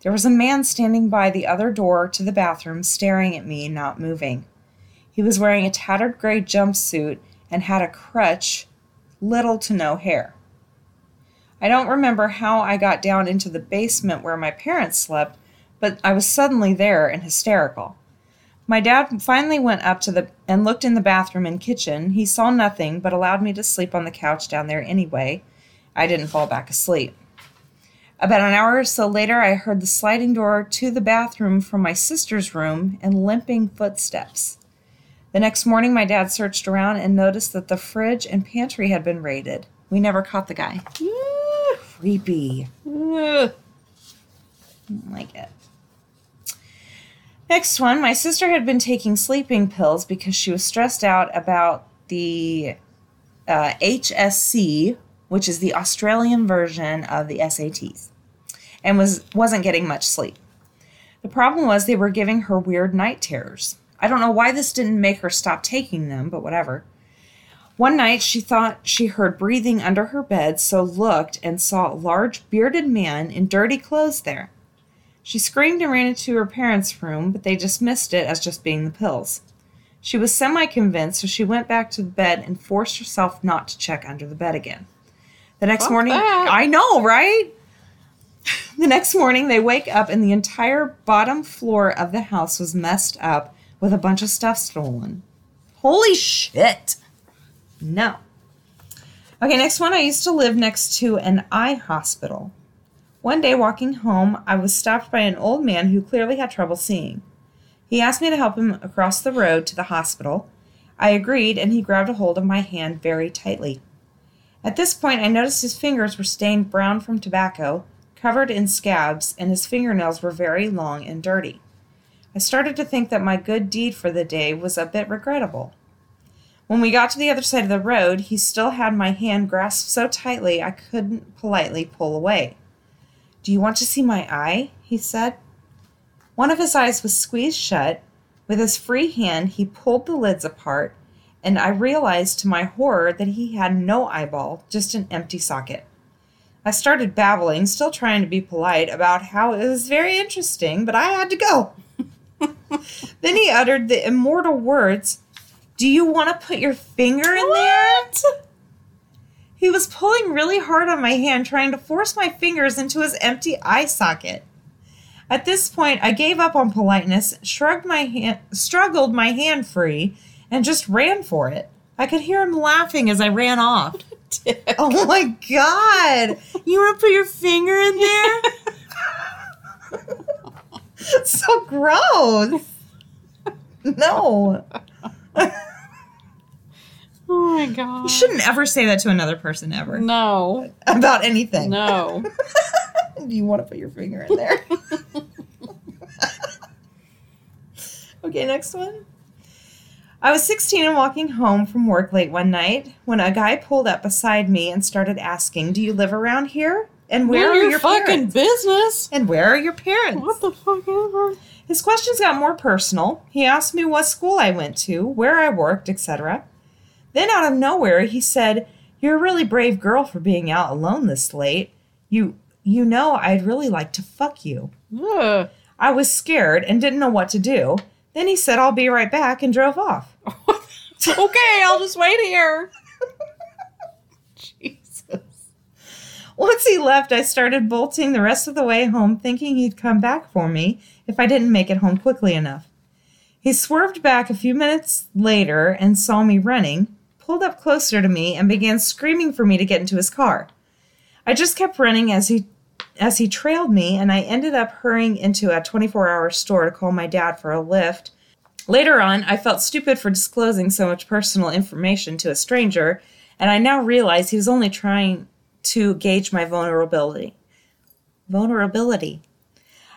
There was a man standing by the other door to the bathroom, staring at me, not moving. He was wearing a tattered gray jumpsuit and had a crutch, little to no hair. I don't remember how I got down into the basement where my parents slept, but I was suddenly there and hysterical. My dad finally went up to the and looked in the bathroom and kitchen. He saw nothing but allowed me to sleep on the couch down there anyway. I didn't fall back asleep. About an hour or so later, I heard the sliding door to the bathroom from my sister's room and limping footsteps. The next morning, my dad searched around and noticed that the fridge and pantry had been raided. We never caught the guy. Creepy. Ugh. Don't like it. Next one, my sister had been taking sleeping pills because she was stressed out about the uh, HSC, which is the Australian version of the SATs, and was wasn't getting much sleep. The problem was they were giving her weird night terrors. I don't know why this didn't make her stop taking them, but whatever. One night she thought she heard breathing under her bed, so looked and saw a large bearded man in dirty clothes there. She screamed and ran into her parents' room, but they dismissed it as just being the pills. She was semi convinced, so she went back to the bed and forced herself not to check under the bed again. The next Fuck morning, that. I know, right? The next morning, they wake up and the entire bottom floor of the house was messed up with a bunch of stuff stolen. Holy shit! No. Okay, next one. I used to live next to an eye hospital. One day, walking home, I was stopped by an old man who clearly had trouble seeing. He asked me to help him across the road to the hospital. I agreed, and he grabbed a hold of my hand very tightly. At this point, I noticed his fingers were stained brown from tobacco, covered in scabs, and his fingernails were very long and dirty. I started to think that my good deed for the day was a bit regrettable. When we got to the other side of the road, he still had my hand grasped so tightly I couldn't politely pull away. Do you want to see my eye? he said. One of his eyes was squeezed shut. With his free hand, he pulled the lids apart, and I realized to my horror that he had no eyeball, just an empty socket. I started babbling, still trying to be polite, about how it was very interesting, but I had to go. then he uttered the immortal words Do you want to put your finger in there? He was pulling really hard on my hand, trying to force my fingers into his empty eye socket. At this point, I gave up on politeness, shrugged my hand, struggled my hand free, and just ran for it. I could hear him laughing as I ran off. Oh my god! You want to put your finger in there? so gross. No. Oh my god. You shouldn't ever say that to another person ever No. about anything. No. Do you want to put your finger in there? okay, next one. I was 16 and walking home from work late one night when a guy pulled up beside me and started asking, "Do you live around here? And where None are of your fucking parents? business? And where are your parents?" What the fuck ever? His questions got more personal. He asked me what school I went to, where I worked, etc. Then out of nowhere, he said, "You're a really brave girl for being out alone this late. You you know I'd really like to fuck you." Ugh. I was scared and didn't know what to do. Then he said, "I'll be right back," and drove off. okay, I'll just wait here. Jesus. Once he left, I started bolting the rest of the way home, thinking he'd come back for me if I didn't make it home quickly enough. He swerved back a few minutes later and saw me running, pulled up closer to me, and began screaming for me to get into his car. I just kept running as he as he trailed me, and I ended up hurrying into a 24-hour store to call my dad for a lift. Later on, I felt stupid for disclosing so much personal information to a stranger, and I now realize he was only trying to gauge my vulnerability. Vulnerability.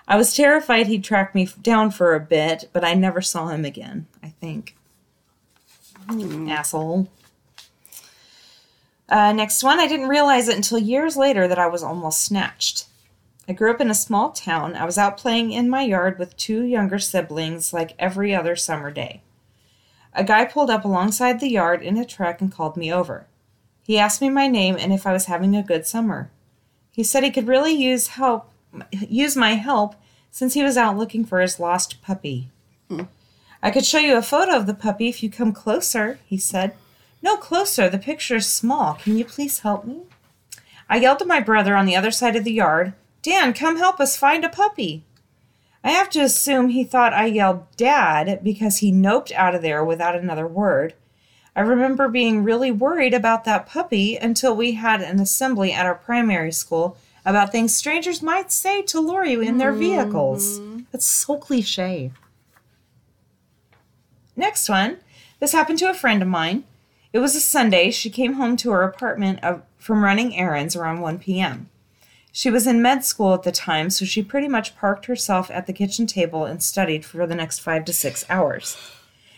I was terrified he'd track me down for a bit, but I never saw him again, I think. Hmm. Asshole. Uh, next one, I didn't realize it until years later that I was almost snatched. I grew up in a small town. I was out playing in my yard with two younger siblings like every other summer day. A guy pulled up alongside the yard in a truck and called me over. He asked me my name and if I was having a good summer. He said he could really use help use my help since he was out looking for his lost puppy. I could show you a photo of the puppy if you come closer, he said. No closer, the picture is small. Can you please help me? I yelled to my brother on the other side of the yard, Dan, come help us find a puppy. I have to assume he thought I yelled Dad because he noped out of there without another word. I remember being really worried about that puppy until we had an assembly at our primary school about things strangers might say to lure you in their vehicles. Mm-hmm. That's so cliche. Next one. This happened to a friend of mine. It was a Sunday. She came home to her apartment of, from running errands around 1 p.m. She was in med school at the time, so she pretty much parked herself at the kitchen table and studied for the next five to six hours.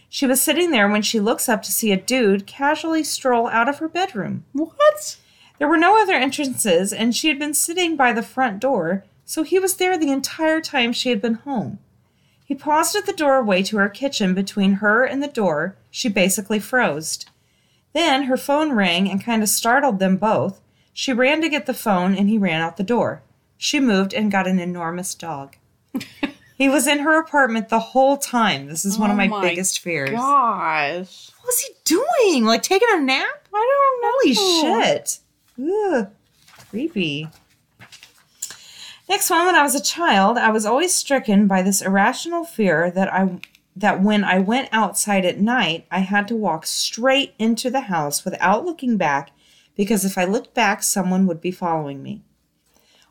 She was sitting there when she looks up to see a dude casually stroll out of her bedroom. What? There were no other entrances, and she had been sitting by the front door, so he was there the entire time she had been home. He paused at the doorway to her kitchen between her and the door. She basically froze. Then her phone rang and kind of startled them both. She ran to get the phone, and he ran out the door. She moved and got an enormous dog. he was in her apartment the whole time. This is one of Oh my, my biggest fears. Gosh. What was he doing? Like taking a nap? I don't know. Holy shit. Ugh. Creepy. Next one, when I was a child, I was always stricken by this irrational fear that I that when I went outside at night, I had to walk straight into the house without looking back because if I looked back, someone would be following me.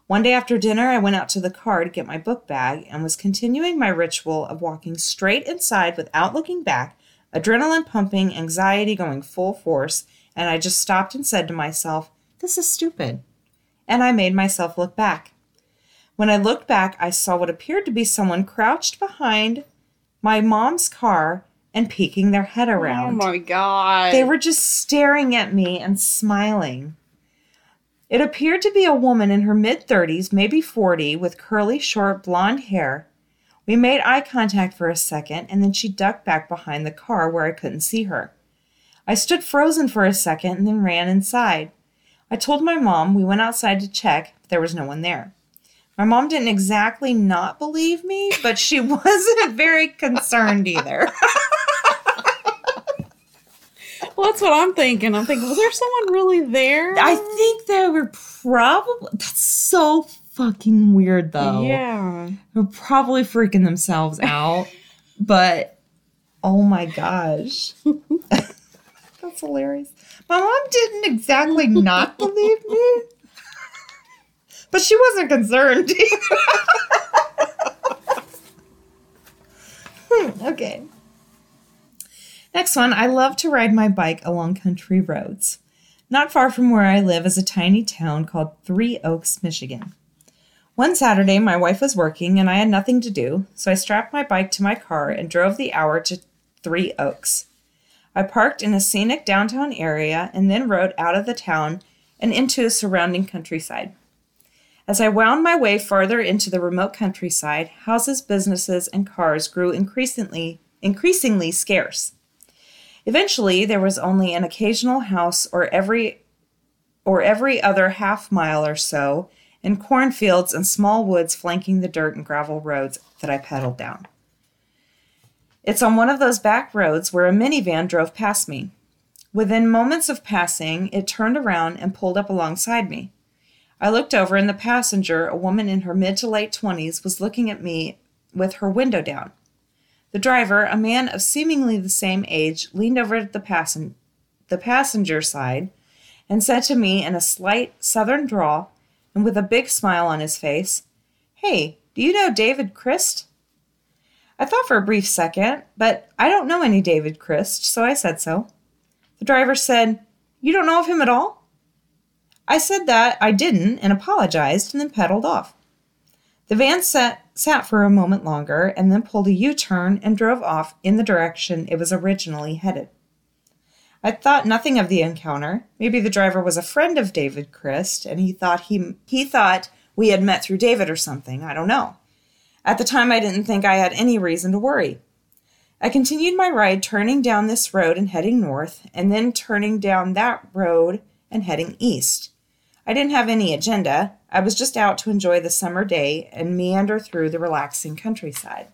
One day after dinner, I went out to the car to get my book bag and was continuing my ritual of walking straight inside without looking back, adrenaline pumping, anxiety going full force, and I just stopped and said to myself, This is stupid. And I made myself look back. When I looked back, I saw what appeared to be someone crouched behind my mom's car and peeking their head oh around. Oh my god. They were just staring at me and smiling. It appeared to be a woman in her mid 30s, maybe 40, with curly, short, blonde hair. We made eye contact for a second, and then she ducked back behind the car where I couldn't see her. I stood frozen for a second and then ran inside. I told my mom we went outside to check, but there was no one there. My mom didn't exactly not believe me, but she wasn't very concerned either. well, that's what I'm thinking. I'm thinking, was there someone really there? I think they were probably. That's so fucking weird, though. Yeah. They're probably freaking themselves out. but, oh my gosh. That's hilarious. My mom didn't exactly not believe me, but she wasn't concerned either. Hmm, okay. Next one, I love to ride my bike along country roads. Not far from where I live is a tiny town called Three Oaks, Michigan. One Saturday, my wife was working and I had nothing to do, so I strapped my bike to my car and drove the hour to Three Oaks. I parked in a scenic downtown area and then rode out of the town and into a surrounding countryside. As I wound my way farther into the remote countryside, houses, businesses, and cars grew increasingly increasingly scarce. Eventually, there was only an occasional house or every or every other half mile or so, and cornfields and small woods flanking the dirt and gravel roads that I pedaled down. It's on one of those back roads where a minivan drove past me. Within moments of passing, it turned around and pulled up alongside me. I looked over, and the passenger, a woman in her mid to late 20s, was looking at me with her window down. The driver, a man of seemingly the same age, leaned over the, passen- the passenger side and said to me in a slight southern drawl and with a big smile on his face, Hey, do you know David Crist? I thought for a brief second, but I don't know any David Crist, so I said so. The driver said, You don't know of him at all? I said that I didn't and apologized and then pedaled off. The van sat, sat for a moment longer and then pulled a U turn and drove off in the direction it was originally headed. I thought nothing of the encounter. Maybe the driver was a friend of David Crist and he thought he he thought we had met through David or something. I don't know. At the time I didn't think I had any reason to worry. I continued my ride turning down this road and heading north and then turning down that road and heading east. I didn't have any agenda. I was just out to enjoy the summer day and meander through the relaxing countryside.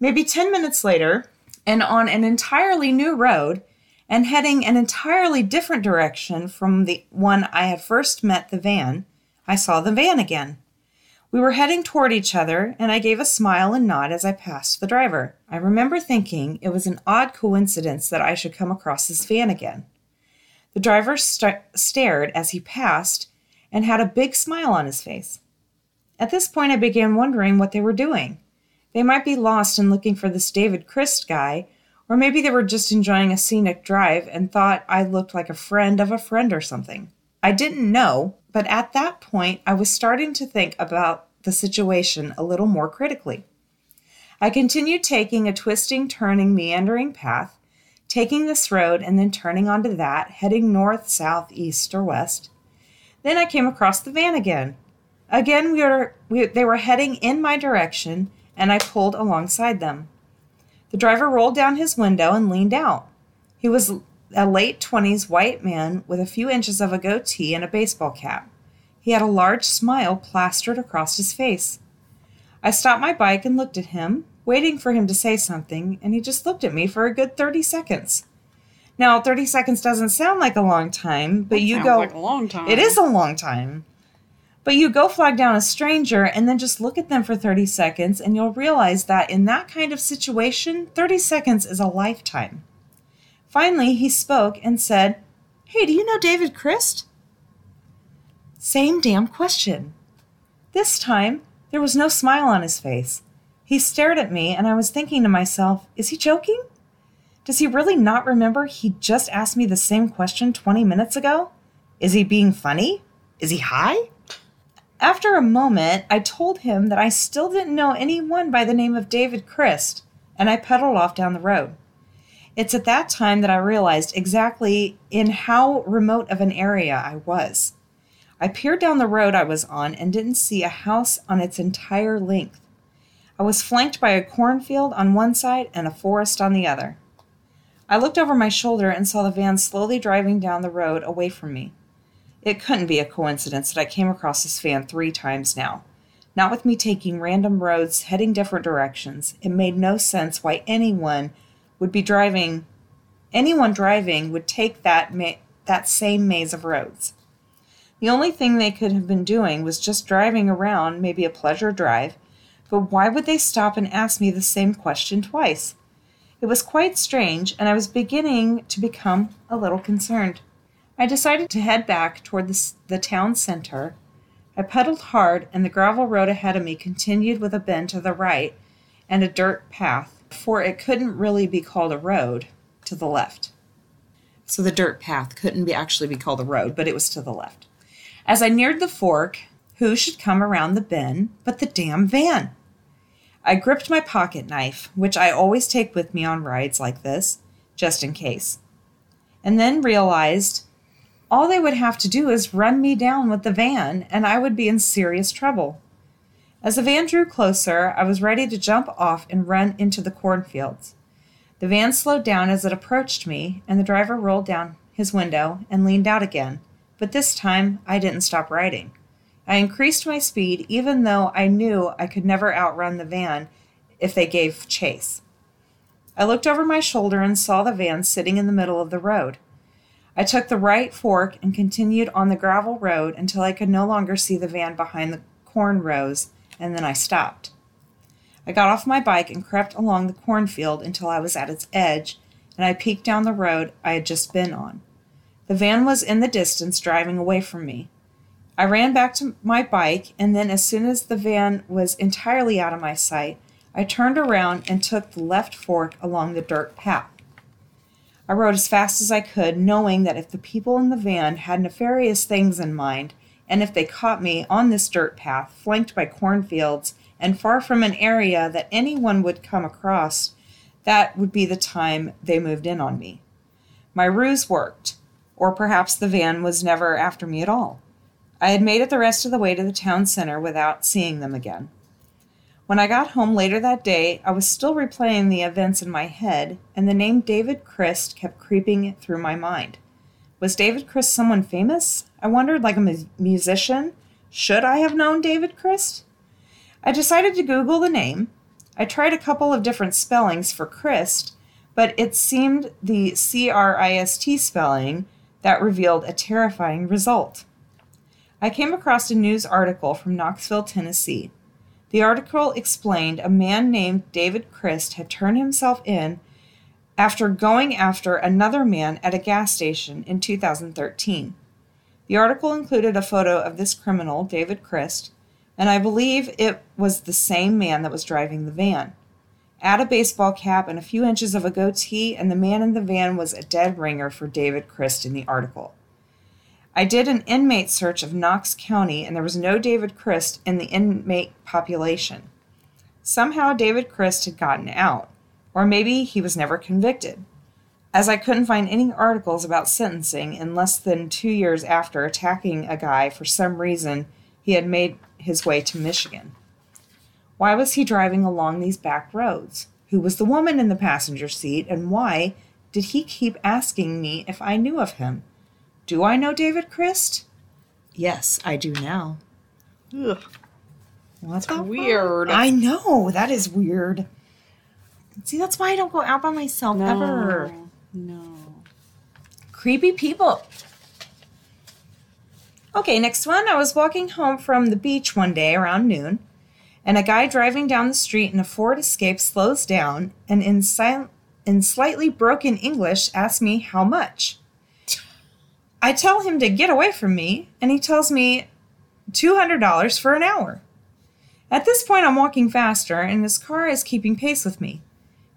Maybe 10 minutes later, and on an entirely new road, and heading an entirely different direction from the one I had first met the van, I saw the van again. We were heading toward each other, and I gave a smile and nod as I passed the driver. I remember thinking it was an odd coincidence that I should come across this van again. The driver st- stared as he passed and had a big smile on his face. At this point, I began wondering what they were doing. They might be lost in looking for this David Crist guy, or maybe they were just enjoying a scenic drive and thought I looked like a friend of a friend or something. I didn't know, but at that point, I was starting to think about the situation a little more critically. I continued taking a twisting, turning, meandering path, taking this road and then turning onto that, heading north, south, east, or west. Then I came across the van again. Again, we were, we, they were heading in my direction, and I pulled alongside them. The driver rolled down his window and leaned out. He was a late 20s white man with a few inches of a goatee and a baseball cap. He had a large smile plastered across his face. I stopped my bike and looked at him, waiting for him to say something, and he just looked at me for a good 30 seconds. Now, 30 seconds doesn't sound like a long time, but That you go. like a long time. It is a long time. But you go flag down a stranger and then just look at them for 30 seconds, and you'll realize that in that kind of situation, 30 seconds is a lifetime. Finally, he spoke and said, Hey, do you know David Crist? Same damn question. This time, there was no smile on his face. He stared at me, and I was thinking to myself, Is he joking? Does he really not remember he just asked me the same question 20 minutes ago? Is he being funny? Is he high? After a moment, I told him that I still didn't know anyone by the name of David Crist, and I pedaled off down the road. It's at that time that I realized exactly in how remote of an area I was. I peered down the road I was on and didn't see a house on its entire length. I was flanked by a cornfield on one side and a forest on the other. I looked over my shoulder and saw the van slowly driving down the road away from me. It couldn't be a coincidence that I came across this van three times now. Not with me taking random roads heading different directions. It made no sense why anyone would be driving anyone driving would take that ma- that same maze of roads. The only thing they could have been doing was just driving around, maybe a pleasure drive, but why would they stop and ask me the same question twice? It was quite strange, and I was beginning to become a little concerned. I decided to head back toward the, the town center. I pedaled hard, and the gravel road ahead of me continued with a bend to the right and a dirt path, for it couldn't really be called a road, to the left. So the dirt path couldn't be actually be called a road, but it was to the left. As I neared the fork, who should come around the bend but the damn van? I gripped my pocket knife, which I always take with me on rides like this, just in case. and then realized all they would have to do is run me down with the van and I would be in serious trouble. As the van drew closer, I was ready to jump off and run into the cornfields. The van slowed down as it approached me, and the driver rolled down his window and leaned out again, but this time I didn't stop riding. I increased my speed even though I knew I could never outrun the van if they gave chase. I looked over my shoulder and saw the van sitting in the middle of the road. I took the right fork and continued on the gravel road until I could no longer see the van behind the corn rows, and then I stopped. I got off my bike and crept along the cornfield until I was at its edge, and I peeked down the road I had just been on. The van was in the distance driving away from me. I ran back to my bike, and then, as soon as the van was entirely out of my sight, I turned around and took the left fork along the dirt path. I rode as fast as I could, knowing that if the people in the van had nefarious things in mind, and if they caught me on this dirt path, flanked by cornfields and far from an area that anyone would come across, that would be the time they moved in on me. My ruse worked, or perhaps the van was never after me at all. I had made it the rest of the way to the town center without seeing them again. When I got home later that day, I was still replaying the events in my head, and the name David Crist kept creeping through my mind. Was David Crist someone famous? I wondered, like a mu- musician. Should I have known David Crist? I decided to Google the name. I tried a couple of different spellings for Christ, but it seemed the C R I S T spelling that revealed a terrifying result. I came across a news article from Knoxville, Tennessee. The article explained a man named David Crist had turned himself in after going after another man at a gas station in 2013. The article included a photo of this criminal, David Crist, and I believe it was the same man that was driving the van. Add a baseball cap and a few inches of a goatee, and the man in the van was a dead ringer for David Crist in the article. I did an inmate search of Knox County, and there was no David Crist in the inmate population. Somehow David Crist had gotten out, or maybe he was never convicted, as I couldn't find any articles about sentencing in less than two years after attacking a guy for some reason he had made his way to Michigan. Why was he driving along these back roads? Who was the woman in the passenger seat, and why did he keep asking me if I knew of him? Do I know David Crist? Yes, I do now. Ugh, the weird. I know that is weird. See, that's why I don't go out by myself ever. No. Creepy people. Okay, next one. I was walking home from the beach one day around noon, and a guy driving down the street in a Ford Escape slows down and, in, sil- in slightly broken English, asks me how much. I tell him to get away from me, and he tells me $200 for an hour. At this point, I'm walking faster, and his car is keeping pace with me.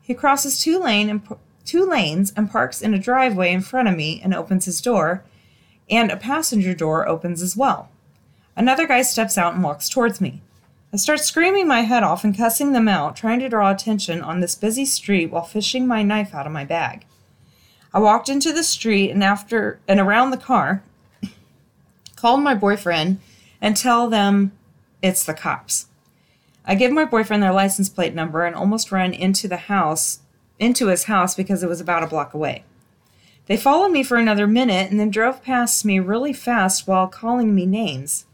He crosses two lane and two lanes and parks in a driveway in front of me and opens his door, and a passenger door opens as well. Another guy steps out and walks towards me. I start screaming my head off and cussing them out, trying to draw attention on this busy street while fishing my knife out of my bag. I walked into the street and after and around the car, called my boyfriend and tell them it's the cops. I give my boyfriend their license plate number and almost run into the house, into his house because it was about a block away. They followed me for another minute and then drove past me really fast while calling me names.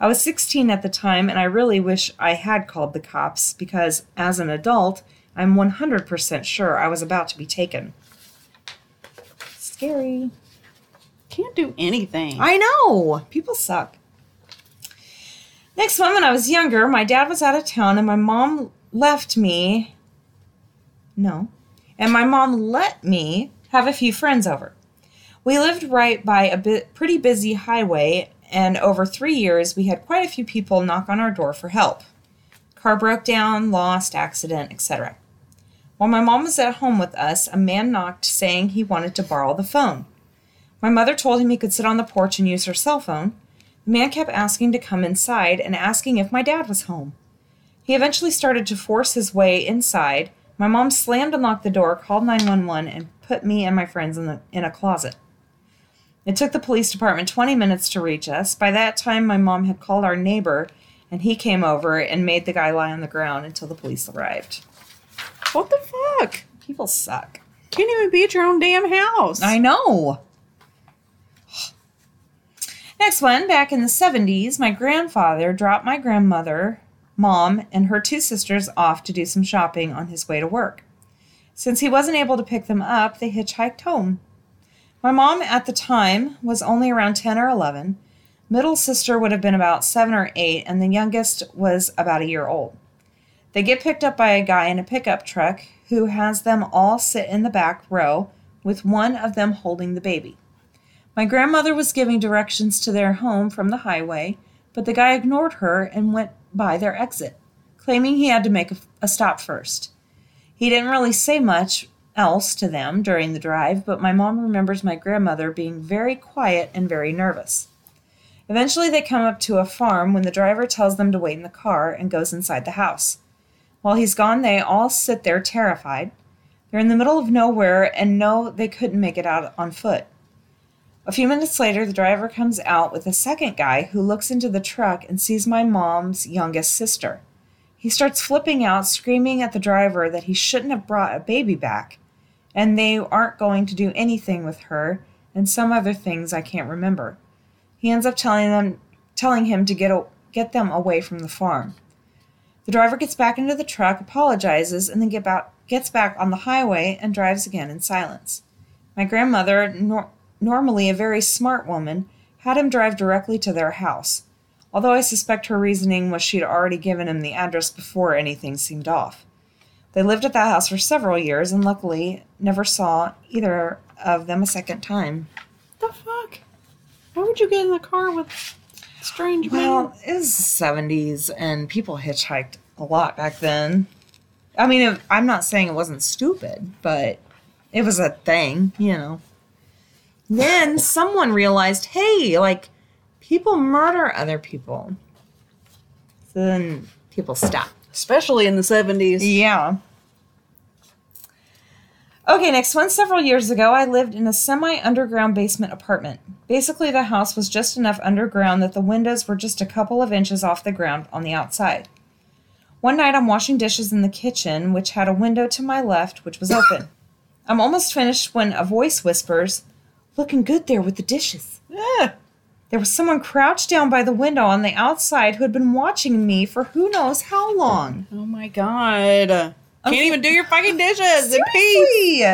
I was 16 at the time and I really wish I had called the cops because as an adult, I'm 100% sure I was about to be taken. Scary. Can't do anything. I know. People suck. Next one, when I was younger, my dad was out of town and my mom left me. No. And my mom let me have a few friends over. We lived right by a bit pretty busy highway, and over three years, we had quite a few people knock on our door for help. Car broke down, lost, accident, etc. While my mom was at home with us, a man knocked saying he wanted to borrow the phone. My mother told him he could sit on the porch and use her cell phone. The man kept asking to come inside and asking if my dad was home. He eventually started to force his way inside. My mom slammed and locked the door, called 911, and put me and my friends in, the, in a closet. It took the police department 20 minutes to reach us. By that time, my mom had called our neighbor, and he came over and made the guy lie on the ground until the police arrived. What the fuck? People suck. Can't even be at your own damn house. I know. Next one, back in the 70s, my grandfather dropped my grandmother, mom, and her two sisters off to do some shopping on his way to work. Since he wasn't able to pick them up, they hitchhiked home. My mom at the time was only around 10 or 11. Middle sister would have been about 7 or 8, and the youngest was about a year old. They get picked up by a guy in a pickup truck who has them all sit in the back row with one of them holding the baby. My grandmother was giving directions to their home from the highway, but the guy ignored her and went by their exit, claiming he had to make a, a stop first. He didn't really say much else to them during the drive, but my mom remembers my grandmother being very quiet and very nervous. Eventually, they come up to a farm when the driver tells them to wait in the car and goes inside the house. While he's gone, they all sit there terrified. They're in the middle of nowhere and know they couldn't make it out on foot. A few minutes later, the driver comes out with a second guy who looks into the truck and sees my mom's youngest sister. He starts flipping out, screaming at the driver that he shouldn't have brought a baby back, and they aren't going to do anything with her, and some other things I can't remember. He ends up telling them, telling him to get a, get them away from the farm. The driver gets back into the truck, apologizes, and then get back, gets back on the highway and drives again in silence. My grandmother, nor, normally a very smart woman, had him drive directly to their house, although I suspect her reasoning was she'd already given him the address before anything seemed off. They lived at that house for several years and luckily never saw either of them a second time. the fuck? Why would you get in the car with strange? Well, it was the 70s and people hitchhiked a lot back then. I mean, it, I'm not saying it wasn't stupid, but it was a thing, you know. Then someone realized, hey, like, people murder other people. So then people stopped. Especially in the 70s. Yeah. Okay, next one. Several years ago, I lived in a semi underground basement apartment. Basically, the house was just enough underground that the windows were just a couple of inches off the ground on the outside. One night, I'm washing dishes in the kitchen, which had a window to my left, which was open. I'm almost finished when a voice whispers, Looking good there with the dishes. Yeah. There was someone crouched down by the window on the outside who had been watching me for who knows how long. Oh my god. Can't even do your fucking dishes in peace.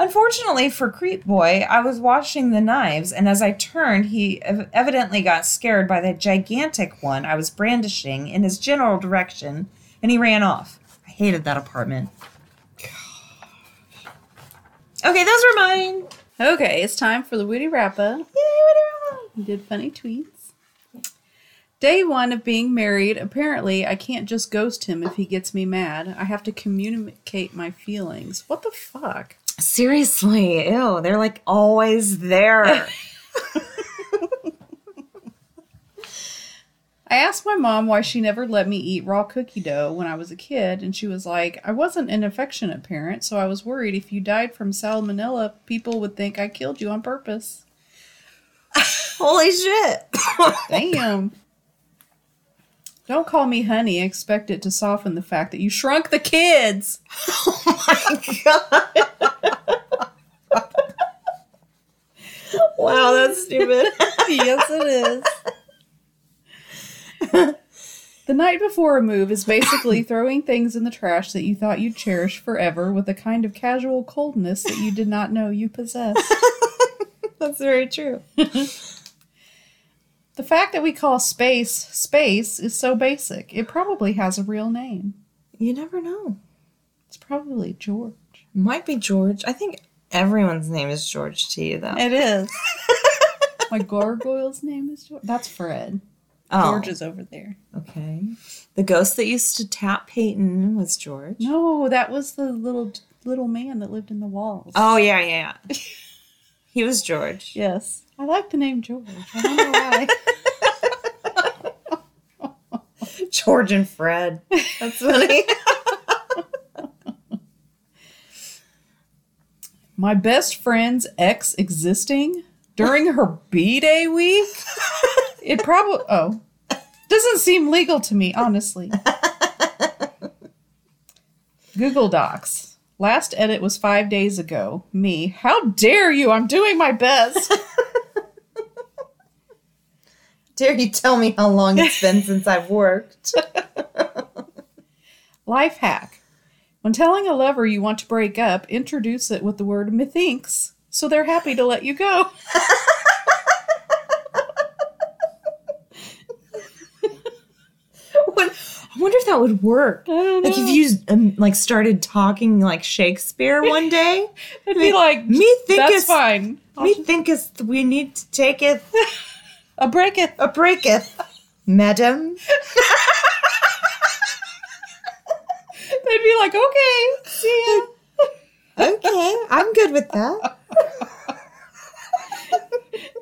Unfortunately for Creep Boy, I was washing the knives, and as I turned, he ev- evidently got scared by the gigantic one I was brandishing in his general direction, and he ran off. I hated that apartment. Okay, those were mine. Okay, it's time for the Woody wrap up. Yay, whatever. We did funny tweets. Day one of being married, apparently I can't just ghost him if he gets me mad. I have to communicate my feelings. What the fuck? Seriously, ew, they're like always there. I asked my mom why she never let me eat raw cookie dough when I was a kid, and she was like, I wasn't an affectionate parent, so I was worried if you died from salmonella, people would think I killed you on purpose. Holy shit. Damn. Don't call me honey. Expect it to soften the fact that you shrunk the kids. oh my god. wow, that's stupid. yes, it is. the night before a move is basically throwing things in the trash that you thought you'd cherish forever with a kind of casual coldness that you did not know you possessed. That's very true. The fact that we call space space is so basic. It probably has a real name. You never know. It's probably George. Might be George. I think everyone's name is George to you, though. It is. My gargoyle's name is George. That's Fred. Oh, George is over there. okay. The ghost that used to tap Peyton was George. No, that was the little little man that lived in the walls. Oh yeah, yeah. yeah. he was George. yes. I like the name George. I don't know why. George and Fred. That's funny. My best friend's ex existing during her B day week? It probably. Oh. Doesn't seem legal to me, honestly. Google Docs. Last edit was five days ago. Me. How dare you? I'm doing my best. Dare you tell me how long it's been since I've worked? Life hack. When telling a lover you want to break up, introduce it with the word methinks, so they're happy to let you go. I wonder if that would work. Like if you um, like started talking like Shakespeare one day, It'd be like, me think that's fine. me thinketh we need to take it A break it. a breaketh, madam. They'd be like, okay, see ya. Okay, I'm good with that.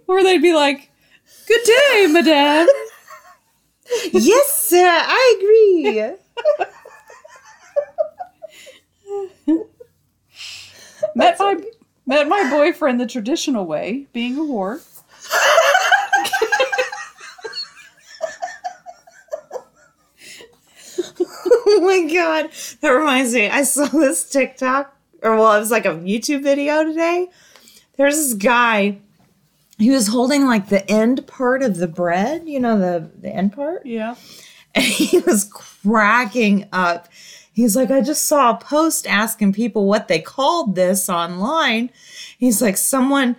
Or they'd be like, good day, madame. yes, sir, I agree. met my met my boyfriend the traditional way, being a whore. oh my god, that reminds me. I saw this TikTok, or well, it was like a YouTube video today. There's this guy. He was holding like the end part of the bread, you know, the the end part. Yeah. and he was cracking up. He's like, I just saw a post asking people what they called this online. He's like, someone,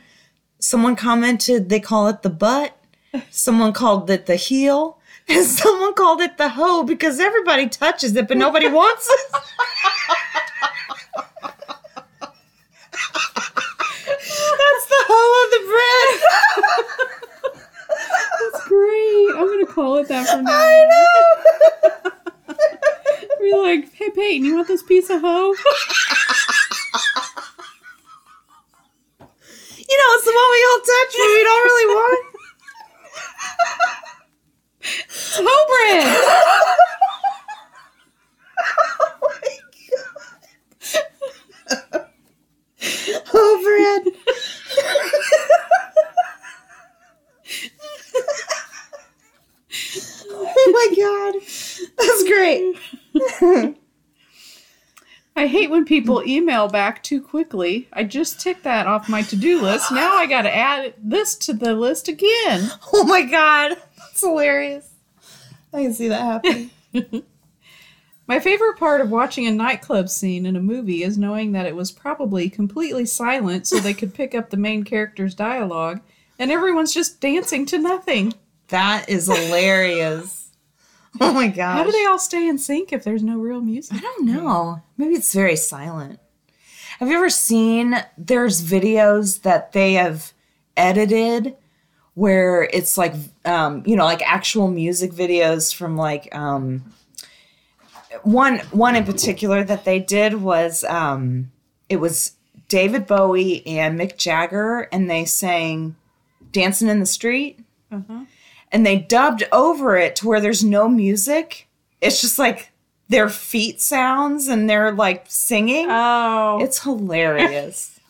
someone commented they call it the butt. Someone called it the heel. And someone called it the hoe because everybody touches it, but nobody wants it. That's the hoe of the bread. That's great. I'm gonna call it that from now I know. Be like, hey Peyton, you want this piece of hoe? You know, it's the one we all touch, but we don't really want. Bread. Oh oh my god. That's great. I hate when people email back too quickly. I just ticked that off my to-do list. Now I gotta add this to the list again. Oh my god. That's hilarious. I can see that happening. My favorite part of watching a nightclub scene in a movie is knowing that it was probably completely silent so they could pick up the main character's dialogue, and everyone's just dancing to nothing. That is hilarious. Oh my gosh. How do they all stay in sync if there's no real music? I don't know. Maybe it's very silent. Have you ever seen there's videos that they have edited where it's like um, you know, like actual music videos from like um one one in particular that they did was um it was David Bowie and Mick Jagger and they sang Dancing in the Street Uh-huh. and they dubbed over it to where there's no music. It's just like their feet sounds and they're like singing. Oh, It's hilarious.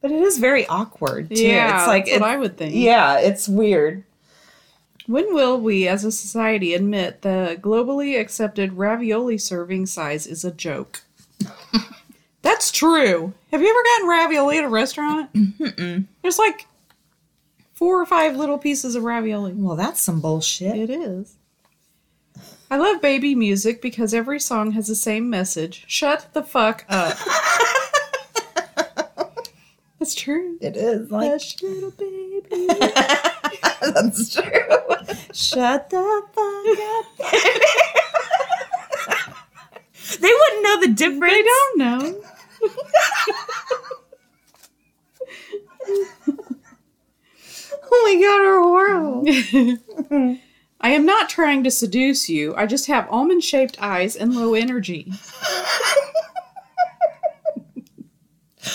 but it is very awkward too. yeah, it's like that's what I would think. Yeah, it's weird. When will we, as a society, admit the globally accepted ravioli serving size is a joke? That's true. Have you ever gotten ravioli at a restaurant? There's like four or five little pieces of ravioli. Well, that's some bullshit. It is. I love baby music because every song has the same message. Shut the fuck up. That's true. It is like Hush, little baby. that's true. Shut the fuck up. they wouldn't know the difference. They don't know. Oh my god, we're horrible. I am not trying to seduce you. I just have almond shaped eyes and low energy.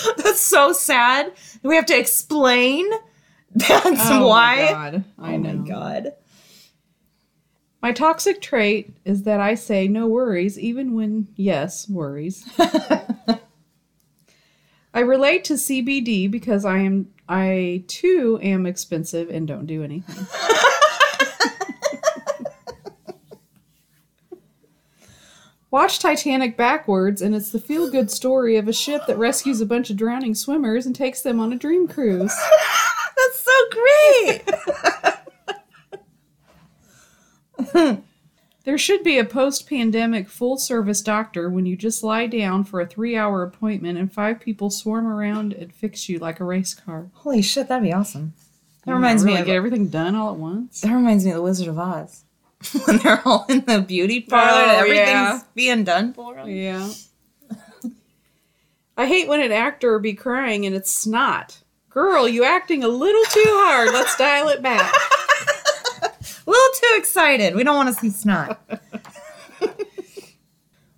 That's so sad. We have to explain that's Oh why. My God. I oh know. my god. My toxic trait is that I say no worries, even when, yes, worries. I relate to CBD because I am, I too am expensive and don't do anything. Watch Titanic backwards, and it's the feel good story of a ship that rescues a bunch of drowning swimmers and takes them on a dream cruise. That's so great. There should be a post pandemic full service doctor when you just lie down for a three hour appointment and five people swarm around and fix you like a race car. Holy shit, that'd be awesome. That reminds know, me really of get everything done all at once. that reminds me of the Wizard of Oz. when they're all in the beauty parlor and Oh, everything's yeah. being done for them. Yeah. I hate when an actor be crying and it's snot. Girl, you acting a little too hard. Let's dial it back. A little too excited. We don't want to see snot.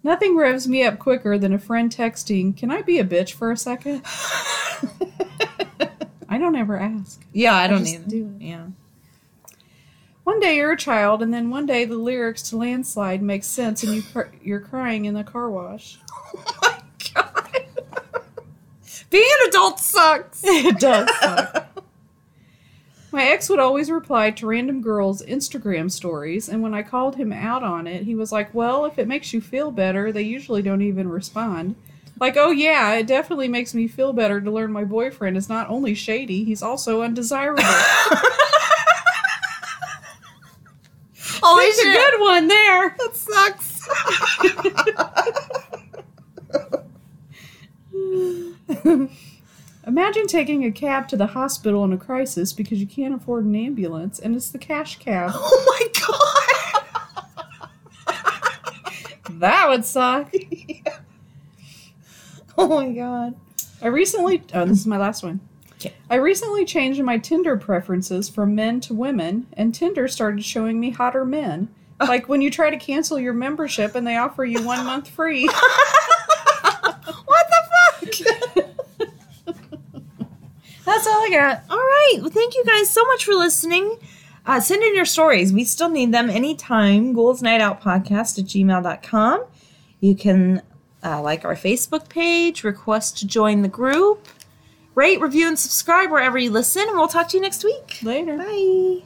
Nothing revs me up quicker than a friend texting, Can I be a bitch for a second? I don't ever ask. yeah, I don't just either. do it. Yeah. One day you're a child, and then one day the lyrics to Landslide make sense, and you cr- you're crying in the car wash. Oh my god. Being an adult sucks. it does. suck. My ex would always reply to random girls' Instagram stories, and when I called him out on it, he was like, Well, if it makes you feel better, they usually don't even respond. Like, oh yeah, it definitely makes me feel better to learn my boyfriend is not only shady, he's also undesirable. Holy It's a good one there. That sucks. Imagine taking a cab to the hospital in a crisis because you can't afford an ambulance, and it's the cash cab. oh my god. That would suck. Oh my god. I recently, oh, this is my last one. Okay. I recently changed my Tinder preferences from men to women, and Tinder started showing me hotter men. Like when you try to cancel your membership and they offer you one month free. What the fuck? That's all I got. All right. Well, thank you guys so much for listening. Uh, send in your stories. We still need them anytime. Ghouls Night Out Podcast at gmail.com. You can uh, like our Facebook page, request to join the group, rate, review, and subscribe wherever you listen. And we'll talk to you next week. Later. Bye.